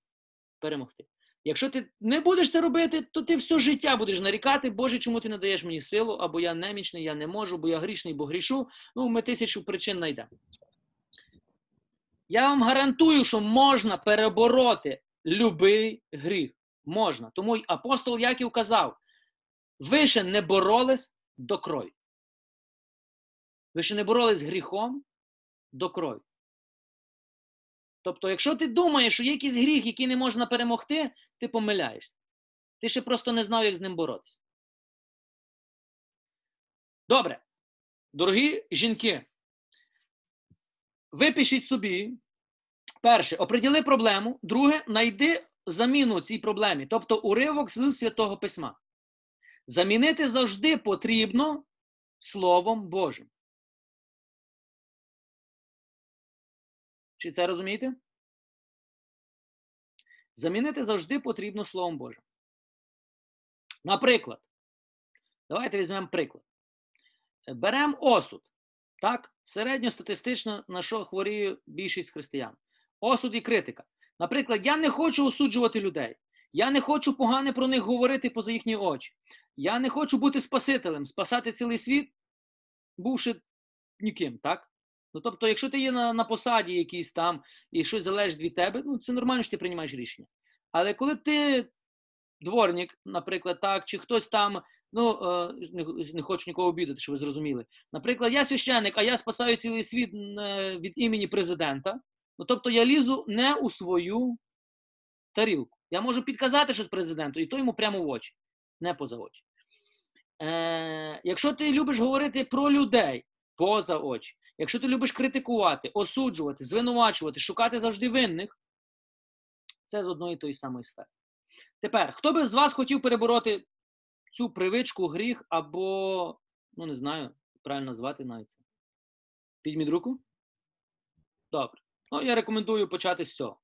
перемогти. Якщо ти не будеш це робити, то ти все життя будеш нарікати, Боже, чому ти не даєш мені силу, або я немічний, я не можу, бо я грішний, бо грішу. Ну, ми тисячу причин знайдемо. Я вам гарантую, що можна перебороти любий гріх. Можна. Тому й апостол Яків казав: ви ще не боролись до крові. Ви ще не боролись з гріхом до крові. Тобто, якщо ти думаєш, що є якийсь гріх, який не можна перемогти, ти помиляєшся. Ти ще просто не знав, як з ним боротися. Добре. Дорогі жінки, випишіть собі. Перше, оприділи проблему. Друге, знайди заміну цій проблемі, тобто уривок з Святого Письма. Замінити завжди потрібно Словом Божим. Чи це розумієте? Замінити завжди потрібно Словом Божим. Наприклад, давайте візьмемо приклад. Беремо осуд. Так, середньостатистично, на що хворіє більшість християн. Осуд і критика. Наприклад, я не хочу осуджувати людей. Я не хочу погане про них говорити поза їхні очі. Я не хочу бути спасителем, спасати цілий світ, бувши ніким, так? Ну, тобто, якщо ти є на, на посаді якійсь там і щось залежить від тебе, ну це нормально, що ти приймаєш рішення. Але коли ти дворник, наприклад, так, чи хтось там, ну е, не, хочу нікого обідати, щоб ви зрозуміли. Наприклад, я священник, а я спасаю цілий світ е, від імені президента. Ну, тобто я лізу не у свою тарілку. Я можу підказати щось президенту, і то йому прямо в очі, не поза очі. Е, якщо ти любиш говорити про людей поза очі, якщо ти любиш критикувати, осуджувати, звинувачувати, шукати завжди винних, це з одної тої самої сфери. Тепер, хто би з вас хотів перебороти цю привичку, гріх або, ну не знаю, правильно звати навіть це? Підміть руку? Добре. Ну, я рекомендую почати з цього.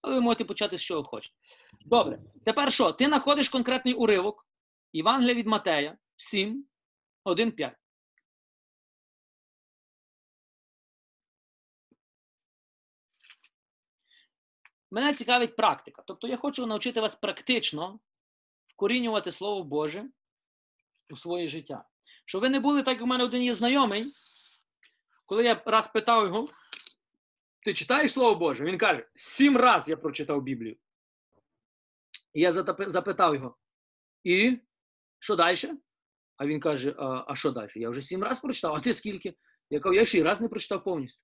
Але ви можете почати з чого хочете. Добре. Тепер що? Ти знаходиш конкретний уривок Євангелія від Матея 7, 1, 5. Мене цікавить практика. Тобто я хочу навчити вас практично вкорінювати Слово Боже у своє життя. Щоб ви не були, так як у мене один є знайомий, коли я раз питав його, ти читаєш Слово Боже? Він каже, сім разів я прочитав Біблію. І я запитав його, і що далі? А він каже: а, а що далі? Я вже сім разів прочитав, а ти скільки? Я кажу, я ще й раз не прочитав повністю.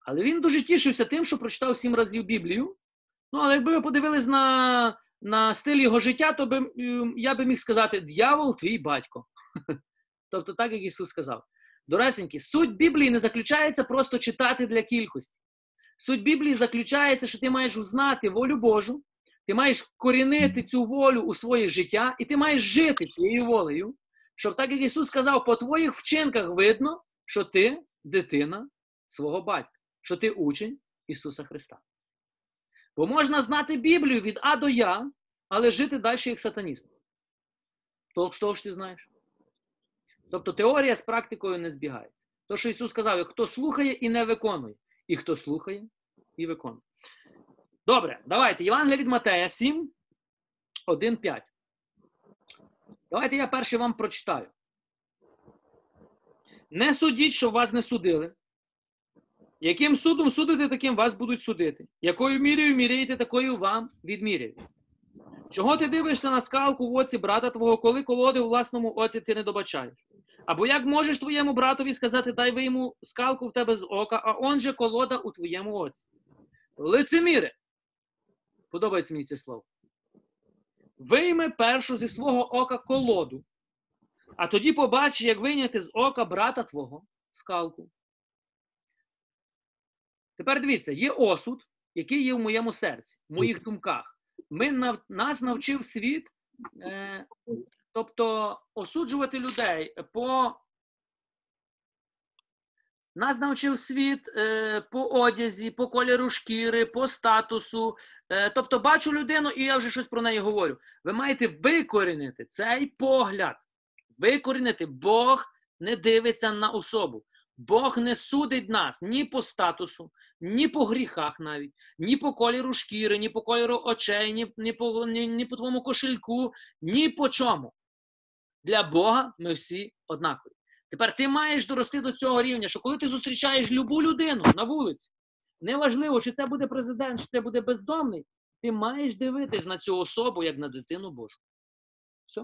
Але він дуже тішився тим, що прочитав сім разів Біблію. Ну, але якби ви подивились на, на стиль його життя, то би, я би міг сказати: дьявол твій батько. Тобто, так як Ісус сказав. Доресенькі, суть Біблії не заключається просто читати для кількості. Суть Біблії заключається, що ти маєш узнати волю Божу, Ти маєш вкорінити цю волю у своє життя, і ти маєш жити цією волею, щоб так як Ісус сказав, по твоїх вчинках видно, що ти дитина свого батька, що ти учень Ісуса Христа. Бо можна знати Біблію від А до Я, але жити далі як сатаніст. То з того ж ти знаєш. Тобто теорія з практикою не збігається. То, що Ісус сказав, хто слухає і не виконує, і хто слухає і виконує. Добре, давайте. Євангелія від Матея 7, 1, 5. Давайте я перший вам прочитаю. Не судіть, щоб вас не судили. Яким судом судите, таким вас будуть судити. Якою мірою міряєте, такою вам відміряють. Чого ти дивишся на скалку в оці брата твого, коли колоди у власному оці ти не добачаєш? Або як можеш твоєму братові сказати, дай ви йому скалку в тебе з ока, а он же колода у твоєму оці. Лицеміре. Подобається мені це слово. Вийми першу зі свого ока колоду, а тоді побачиш, як вийняти з ока брата твого скалку. Тепер дивіться, є осуд, який є в моєму серці, в моїх думках. Ми, нав- нас навчив світ, е, тобто осуджувати людей по. Нас навчив світ е, по одязі, по кольору шкіри, по статусу. Е, тобто, бачу людину, і я вже щось про неї говорю. Ви маєте викорінити цей погляд. Викорінити. Бог не дивиться на особу. Бог не судить нас ні по статусу, ні по гріхах навіть, ні по кольору шкіри, ні по кольору очей, ні, ні, по, ні, ні по твоєму кошельку, ні по чому. Для Бога ми всі однакові. Тепер ти маєш дорости до цього рівня, що коли ти зустрічаєш любу людину на вулиці, неважливо, чи це буде президент, чи це буде бездомний, ти маєш дивитись на цю особу як на дитину Божу. Все.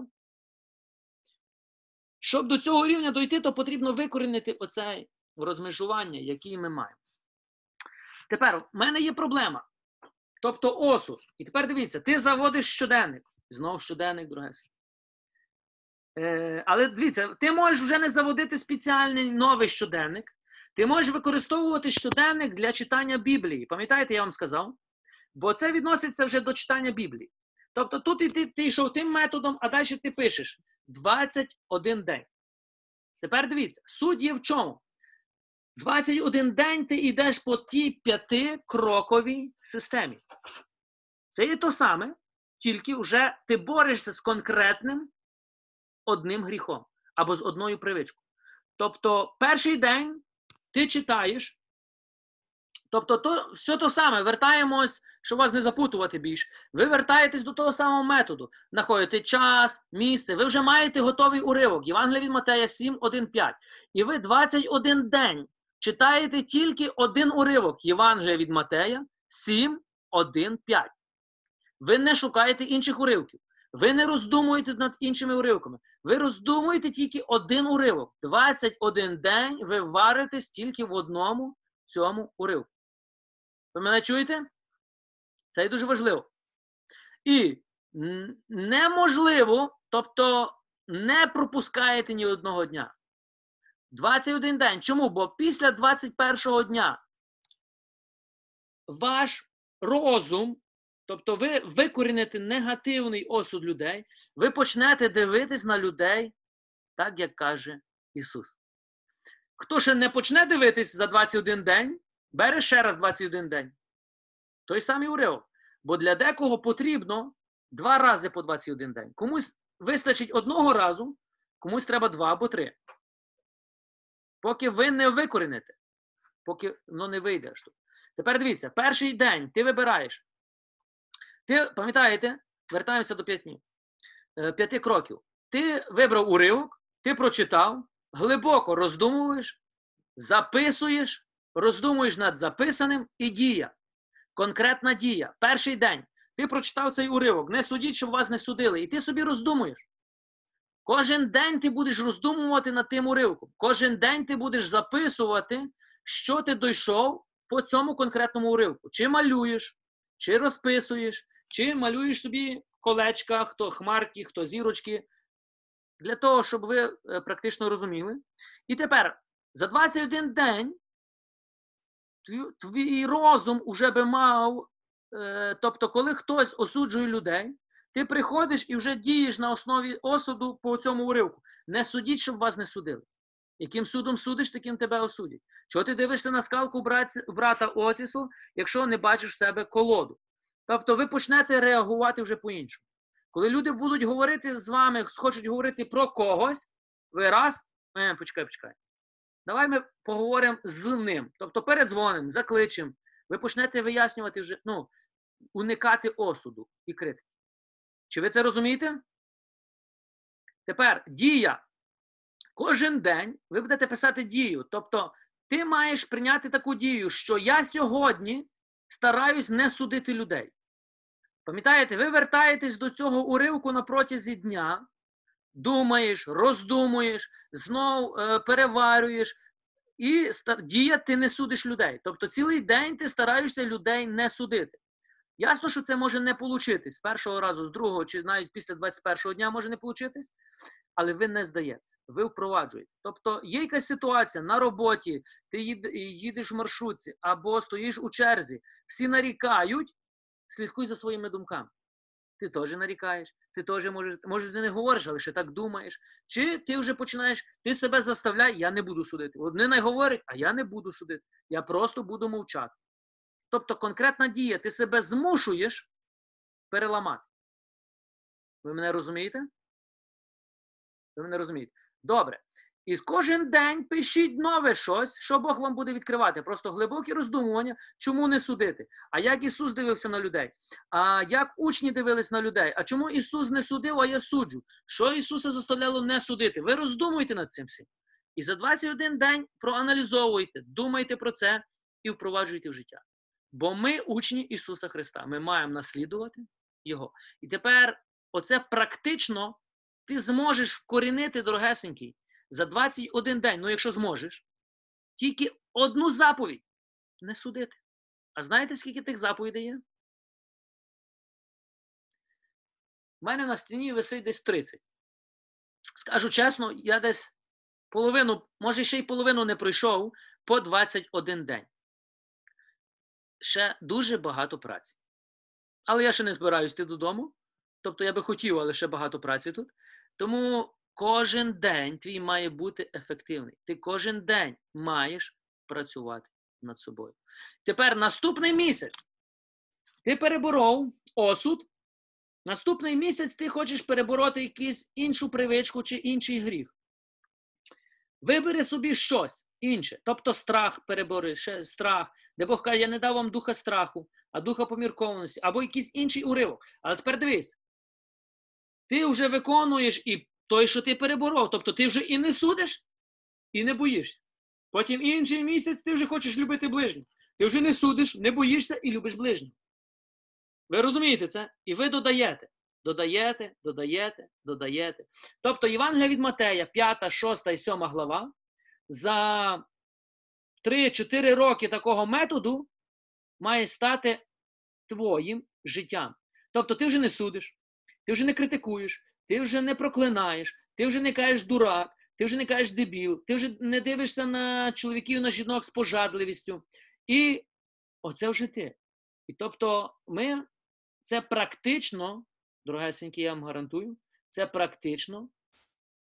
Щоб до цього рівня дойти, то потрібно викорінити оце розмежування, яке ми маємо. Тепер в мене є проблема. Тобто осуд. І тепер дивіться, ти заводиш щоденник. Знову щоденник, друге. Е, але дивіться, ти можеш вже не заводити спеціальний новий щоденник. Ти можеш використовувати щоденник для читання Біблії. Пам'ятаєте, я вам сказав? Бо це відноситься вже до читання Біблії. Тобто тут ти, ти йшов тим методом, а далі ти пишеш 21 день. Тепер дивіться, суть є в чому? 21 день ти йдеш по тій п'ятикроковій системі. Це є то саме, тільки вже ти борешся з конкретним одним гріхом або з одною привичкою. Тобто, перший день ти читаєш, тобто, то, все то саме, вертаємось, щоб вас не запутувати більш. Ви вертаєтесь до того самого методу, знаходите час, місце, ви вже маєте готовий уривок. Євангелія від Матея 7, 1, 5. І ви 21 день читаєте тільки один уривок Євангелія від Матея 7, 1, 5. Ви не шукаєте інших уривків. Ви не роздумуєте над іншими уривками. Ви роздумуєте тільки один уривок. 21 день ви варитесь тільки в одному цьому уривку. Ви мене чуєте? Це і дуже важливо. І неможливо, тобто не пропускаєте ні одного дня. 21 день. Чому? Бо після 21 дня ваш розум, тобто ви викоріните негативний осуд людей, ви почнете дивитись на людей, так як каже Ісус. Хто ще не почне дивитись за 21 день, бере ще раз 21 день. Той самий уривок. Бо для декого потрібно два рази по 21 день. Комусь вистачить одного разу, комусь треба два або три. Поки ви не викоріните, поки воно не вийде. Тепер дивіться, перший день ти вибираєш. Ти пам'ятаєте, вертаємося до п'яти, е, п'яти кроків. Ти вибрав уривок, ти прочитав, глибоко роздумуєш, записуєш, роздумуєш над записаним і дія. Конкретна дія. Перший день. Ти прочитав цей уривок. Не судіть, щоб вас не судили. І ти собі роздумуєш. Кожен день ти будеш роздумувати над тим уривком. Кожен день ти будеш записувати, що ти дійшов по цьому конкретному уривку. Чи малюєш, чи розписуєш, чи малюєш собі колечка, хто хмарки, хто зірочки. Для того, щоб ви е, практично розуміли. І тепер за 21 день твій, розум уже би мав е, тобто, коли хтось осуджує людей, ти приходиш і вже дієш на основі осуду по цьому уривку. Не судіть, щоб вас не судили. Яким судом судиш, таким тебе осудять. Чого ти дивишся на скалку брата Оцісу, якщо не бачиш в себе колоду? Тобто ви почнете реагувати вже по-іншому. Коли люди будуть говорити з вами, хочуть говорити про когось, ви раз, е, почекай, почекай. Давай ми поговоримо з ним. Тобто передзвонимо, закличемо. Ви почнете вияснювати вже, ну, уникати осуду і критики. Чи ви це розумієте? Тепер дія. Кожен день ви будете писати дію. Тобто, ти маєш прийняти таку дію, що я сьогодні стараюсь не судити людей. Пам'ятаєте, ви вертаєтесь до цього уривку на протязі дня, думаєш, роздумуєш, знов е, переварюєш, і ста- дія ти не судиш людей. Тобто цілий день ти стараєшся людей не судити. Ясно, що це може не получитись з першого разу, з другого, чи навіть після 21-го дня може не получитись, але ви не здаєтесь, ви впроваджуєте. Тобто є якась ситуація на роботі, ти їдеш в маршрутці або стоїш у черзі, всі нарікають, слідкуй за своїми думками. Ти теж нарікаєш, ти теж можеш, може, ти не говориш, але ще так думаєш. Чи ти вже починаєш, ти себе заставляй, я не буду судити. Одне не говорить, а я не буду судити. Я просто буду мовчати. Тобто конкретна дія, ти себе змушуєш переламати. Ви мене розумієте? Ви мене розумієте? Добре. І кожен день пишіть нове щось, що Бог вам буде відкривати. Просто глибокі роздумування, чому не судити. А як Ісус дивився на людей? А як учні дивились на людей? А чому Ісус не судив, а я суджу? Що Ісуса заставляло не судити? Ви роздумуйте над цим всім. І за 21 день проаналізовуйте, думайте про це і впроваджуйте в життя. Бо ми учні Ісуса Христа. Ми маємо наслідувати Його. І тепер, оце практично ти зможеш вкорінити, дорогесенький, за 21 день, ну якщо зможеш, тільки одну заповідь не судити. А знаєте, скільки тих заповідей є? У мене на стіні висить десь 30. Скажу чесно, я десь половину, може ще й половину не пройшов по 21 день. Ще дуже багато праці. Але я ще не збираюсь йти додому. Тобто я би хотів, але ще багато праці тут. Тому кожен день твій має бути ефективний. Ти кожен день маєш працювати над собою. Тепер наступний місяць. Ти переборов осуд. Наступний місяць ти хочеш перебороти якусь іншу привичку чи інший гріх. Вибери собі щось інше. Тобто страх перебори, ще страх, де Бог каже, я не дав вам духа страху, а духа поміркованості, або якийсь інший уривок. Але тепер дивись, ти вже виконуєш і той, що ти переборов. Тобто ти вже і не судиш, і не боїшся. Потім інший місяць ти вже хочеш любити ближнього. Ти вже не судиш, не боїшся і любиш ближнього. Ви розумієте це? І ви додаєте. Додаєте, додаєте, додаєте. Тобто Євангелія від Матея, 5, 6 і 7 глава, за 3-4 роки такого методу має стати твоїм життям. Тобто ти вже не судиш, ти вже не критикуєш, ти вже не проклинаєш, ти вже не кажеш дурак, ти вже не кажеш дебіл, ти вже не дивишся на чоловіків, на жінок з пожадливістю. І оце вже ти. І тобто ми це практично, дорогесенькі, я вам гарантую, це практично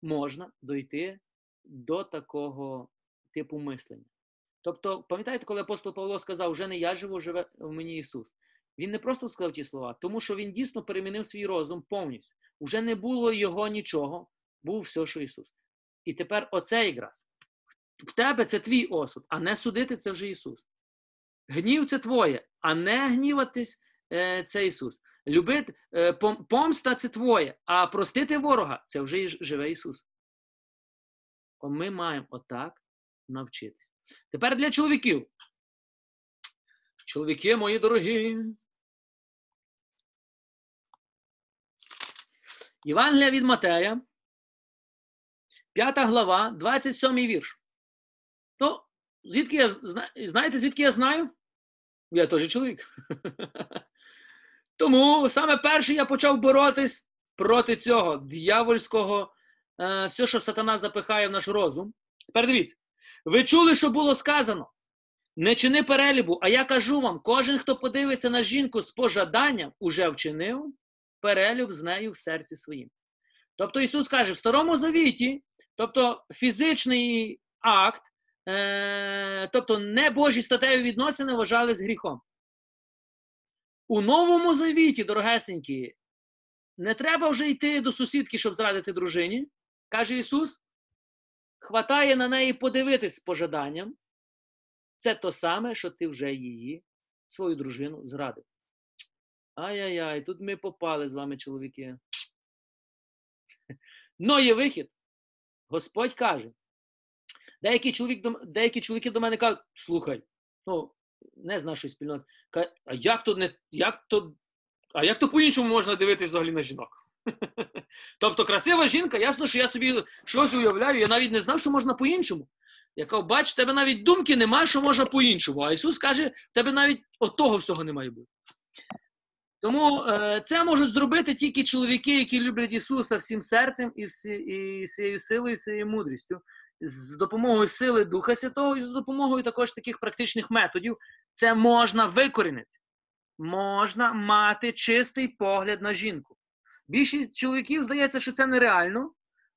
можна дойти до такого типу мислення. Тобто, пам'ятаєте, коли апостол Павло сказав, вже не я живу, живе в мені Ісус. Він не просто сказав ті слова, тому що він дійсно перемінив свій розум повністю. Уже не було його нічого, був все, що Ісус. І тепер оце якраз. В тебе це твій осуд, а не судити це вже Ісус. Гнів це твоє, а не гніватись е, це Ісус. Любити, е, пом, помста це твоє, а простити ворога це вже живе Ісус. О, Ми маємо отак навчитись. Тепер для чоловіків. Чоловіки мої дорогі. Євангелія від Матея, 5 глава, 27 вірш. То звідки я зна- знаєте, звідки я знаю? Я теж чоловік. Тому саме перше я почав боротись проти цього дьявольського, е, все, що сатана запихає в наш розум. Тепер дивіться, ви чули, що було сказано? Не чини перелібу, а я кажу вам, кожен, хто подивиться на жінку з пожаданням, уже вчинив перелюб з нею в серці своїм. Тобто Ісус каже, в Старому Завіті, тобто фізичний акт, е, тобто не Божі статеві відносини вважались гріхом. У Новому Завіті, дорогесенькі, не треба вже йти до сусідки, щоб зрадити дружині. Каже Ісус, хватає на неї подивитись з пожаданням. Це то саме, що ти вже її, свою дружину, зрадив. Ай-яй-яй, тут ми попали з вами, чоловіки. Но є вихід. Господь каже. Деякі, чоловік, деякі чоловіки до мене кажуть, слухай, ну, не з нашої спільноти, кажуть, а як то не, як то, а як то по-іншому можна дивитися взагалі на жінок? тобто красива жінка, ясно, що я собі щось уявляю, я навіть не знав, що можна по-іншому. Я кажу, бач, в тебе навіть думки немає, що можна по-іншому. А Ісус каже, в тебе навіть от того всього не має бути. Тому е, це можуть зробити тільки чоловіки, які люблять Ісуса всім серцем і, всі, і всією силою, і всією мудрістю, з допомогою сили Духа Святого і з допомогою також таких практичних методів. Це можна викорінити. Можна мати чистий погляд на жінку. Більшість чоловіків здається, що це нереально,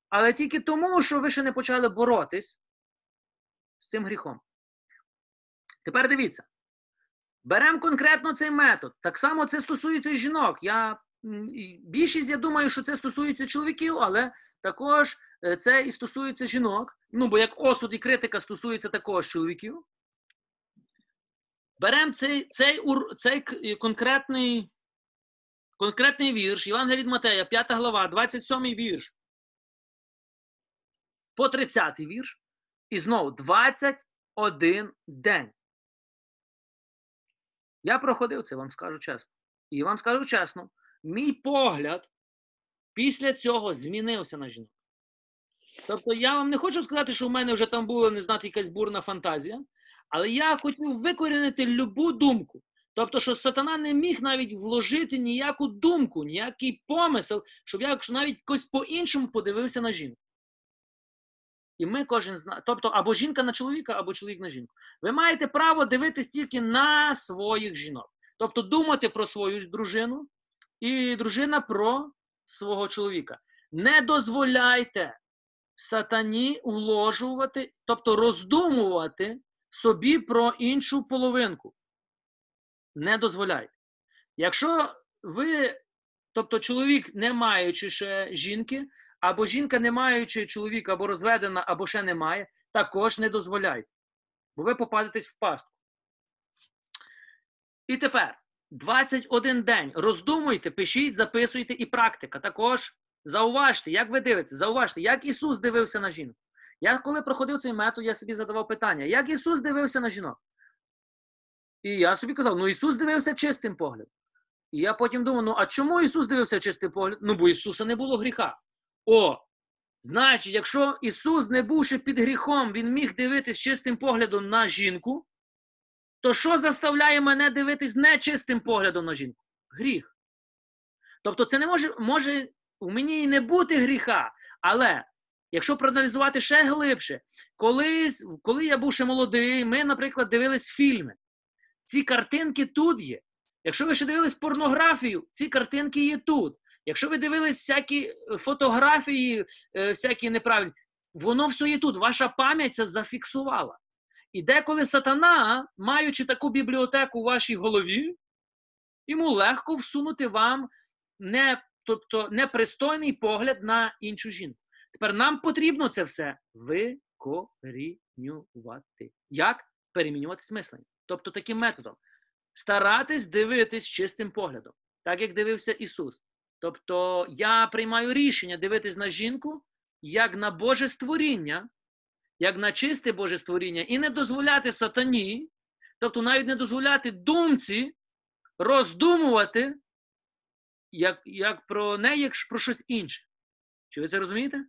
але тільки тому, що ви ще не почали боротись з цим гріхом. Тепер дивіться. Беремо конкретно цей метод. Так само це стосується жінок. Я, більшість, я думаю, що це стосується чоловіків, але також е, це і стосується жінок. Ну, бо як осуд і критика стосується також чоловіків. Беремо цей, цей, цей конкретний, конкретний вірш Євангелія від Матея, 5 глава, 27 вірш. По 30 вірш. І знову 21 день. Я проходив це, вам скажу чесно. І вам скажу чесно, мій погляд після цього змінився на жінок. Тобто, я вам не хочу сказати, що в мене вже там була не знати якась бурна фантазія, але я хотів викорінити любу думку. Тобто, що сатана не міг навіть вложити ніяку думку, ніякий помисел, щоб я навіть якось по-іншому подивився на жінку. І ми кожен знає, тобто або жінка на чоловіка, або чоловік на жінку. Ви маєте право дивитись тільки на своїх жінок. Тобто думати про свою дружину і дружина про свого чоловіка. Не дозволяйте сатані вложувати, тобто роздумувати собі про іншу половинку. Не дозволяйте. Якщо ви, тобто чоловік, не маючи ще жінки, або жінка, не маючи чоловіка, або розведена, або ще не має, також не дозволяйте. Бо ви попадетесь в пастку. І тепер 21 день. Роздумуйте, пишіть, записуйте і практика. Також зауважте, як ви дивитесь, зауважте, як Ісус дивився на жінку. Я коли проходив цей метод, я собі задавав питання, як Ісус дивився на жінок? І я собі казав, ну Ісус дивився чистим поглядом. І я потім думав, ну а чому Ісус дивився чистим поглядом? Ну, бо Ісуса не було гріха. О, значить, якщо Ісус, не бувши під гріхом, Він міг дивитись чистим поглядом на жінку, то що заставляє мене дивитись нечистим поглядом на жінку? Гріх. Тобто, це не може, може у мені і не бути гріха, але якщо проаналізувати ще глибше, колись, коли я був ще молодий, ми, наприклад, дивились фільми. Ці картинки тут є. Якщо ви ще дивились порнографію, ці картинки є тут. Якщо ви дивились всякі е, фотографії, е, всякі неправильні, воно все є тут. Ваша пам'ять це зафіксувала. І деколи сатана, маючи таку бібліотеку у вашій голові, йому легко всунути вам не, тобто, непристойний погляд на іншу жінку. Тепер нам потрібно це все викорінювати. Як перемінювати смислення? Тобто таким методом. Старатись дивитись чистим поглядом, так як дивився Ісус. Тобто я приймаю рішення дивитись на жінку як на Боже створіння, як на чисте Боже створіння, і не дозволяти сатані, тобто навіть не дозволяти думці роздумувати як, як про неї, як про щось інше. Чи ви це розумієте?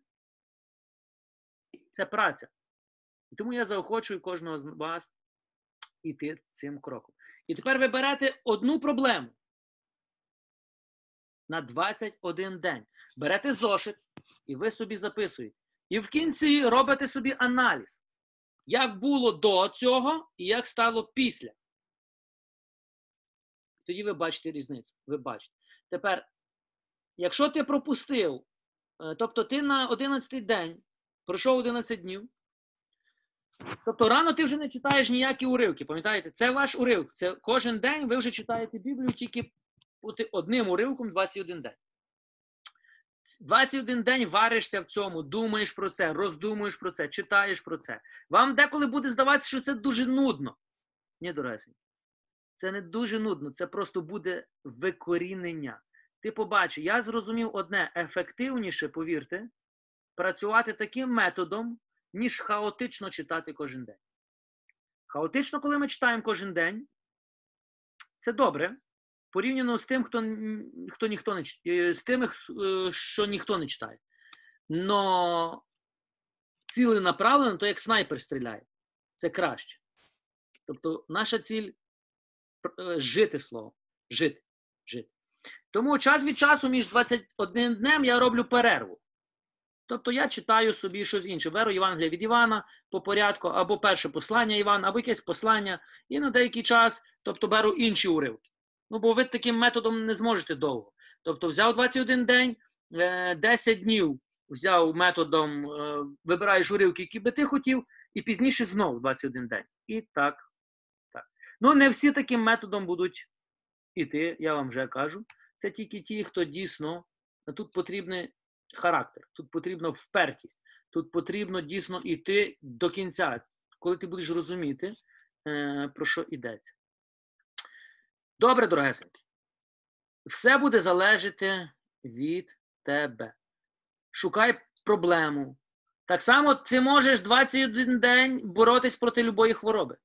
Це праця. І тому я заохочую кожного з вас іти цим кроком. І тепер ви берете одну проблему на 21 день. Берете зошит, і ви собі записуєте. І в кінці робите собі аналіз. як було до цього і як стало після. Тоді ви бачите різницю. Ви бачите. Тепер, якщо ти пропустив, е, тобто ти на 11 день пройшов 11 днів, тобто рано ти вже не читаєш ніякі уривки. Пам'ятаєте, це ваш уривок. Це кожен день ви вже читаєте Біблію тільки бути одним уривком 21 день. 21 день варишся в цьому, думаєш про це, роздумуєш про це, читаєш про це. Вам деколи буде здаватися, що це дуже нудно. Ні, дорогесенькі. Це не дуже нудно, це просто буде викорінення. Ти побачиш, я зрозумів одне: ефективніше, повірте, працювати таким методом, ніж хаотично читати кожен день. Хаотично, коли ми читаємо кожен день, це добре. Порівняно з тим, хто, хто ніхто не читає, з тими, е, що ніхто не читає. Но ціленаправлено, то як снайпер стріляє. Це краще. Тобто, наша ціль е, жити слово. Жити. Жити. Тому час від часу між 21 днем я роблю перерву. Тобто я читаю собі щось інше. Беру Євангелія від Івана по порядку, або перше послання Івана, або якесь послання, і на деякий час, тобто беру інші уривки. Ну, бо ви таким методом не зможете довго. Тобто, взяв 21 день, е, 10 днів взяв методом, е, вибираєш уривки, які би ти хотів, і пізніше знову 21 день. І так. так. Ну, не всі таким методом будуть іти, я вам вже кажу. Це тільки ті, хто дійсно тут потрібний характер, тут потрібна впертість, тут потрібно дійсно йти до кінця, коли ти будеш розуміти, е, про що йдеться. Добре, дорогесенькі. Все буде залежати від тебе. Шукай проблему. Так само ти можеш 21 день боротись проти любої хвороби.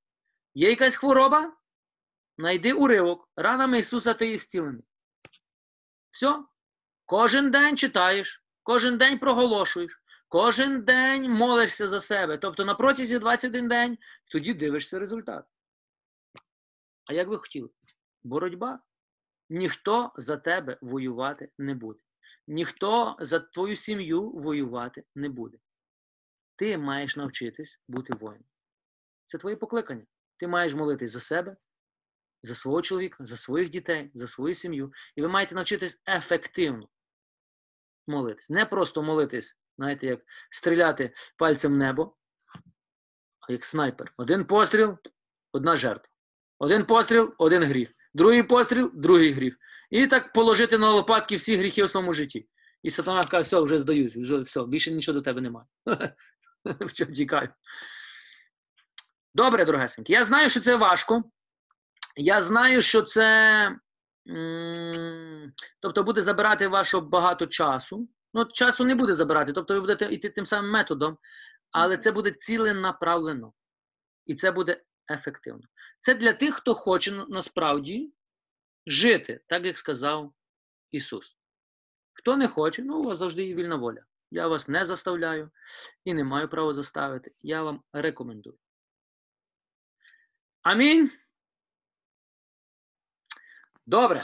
Є якась хвороба? Найди уривок. Ранами Ісуса ти є зцілений. Все. Кожен день читаєш, кожен день проголошуєш, кожен день молишся за себе. Тобто на протязі 21 день тоді дивишся результат. А як ви хотіли? Боротьба. Ніхто за тебе воювати не буде. Ніхто за твою сім'ю воювати не буде. Ти маєш навчитись бути воїном. Це твоє покликання. Ти маєш молитись за себе, за свого чоловіка, за своїх дітей, за свою сім'ю. І ви маєте навчитись ефективно молитись. Не просто молитись, знаєте, як стріляти пальцем в небо, а як снайпер. Один постріл, одна жертва. Один постріл, один гріх. Другий постріл, другий гріх. І так положити на лопатки всі гріхи в своєму житті. І сатана каже, все, вже здаюсь, вже все, більше нічого до тебе немає. В чому тікаю. Добре, дорогесенькі. Я знаю, що це важко. Я знаю, що це. Тобто буде забирати вашого багато часу. Ну, часу не буде забирати, тобто ви будете йти тим самим методом, але це буде ціленаправлено. І це буде ефективно. Це для тих, хто хоче насправді жити, так як сказав Ісус. Хто не хоче, ну у вас завжди є вільна воля. Я вас не заставляю і не маю права заставити. Я вам рекомендую. Амінь. Добре.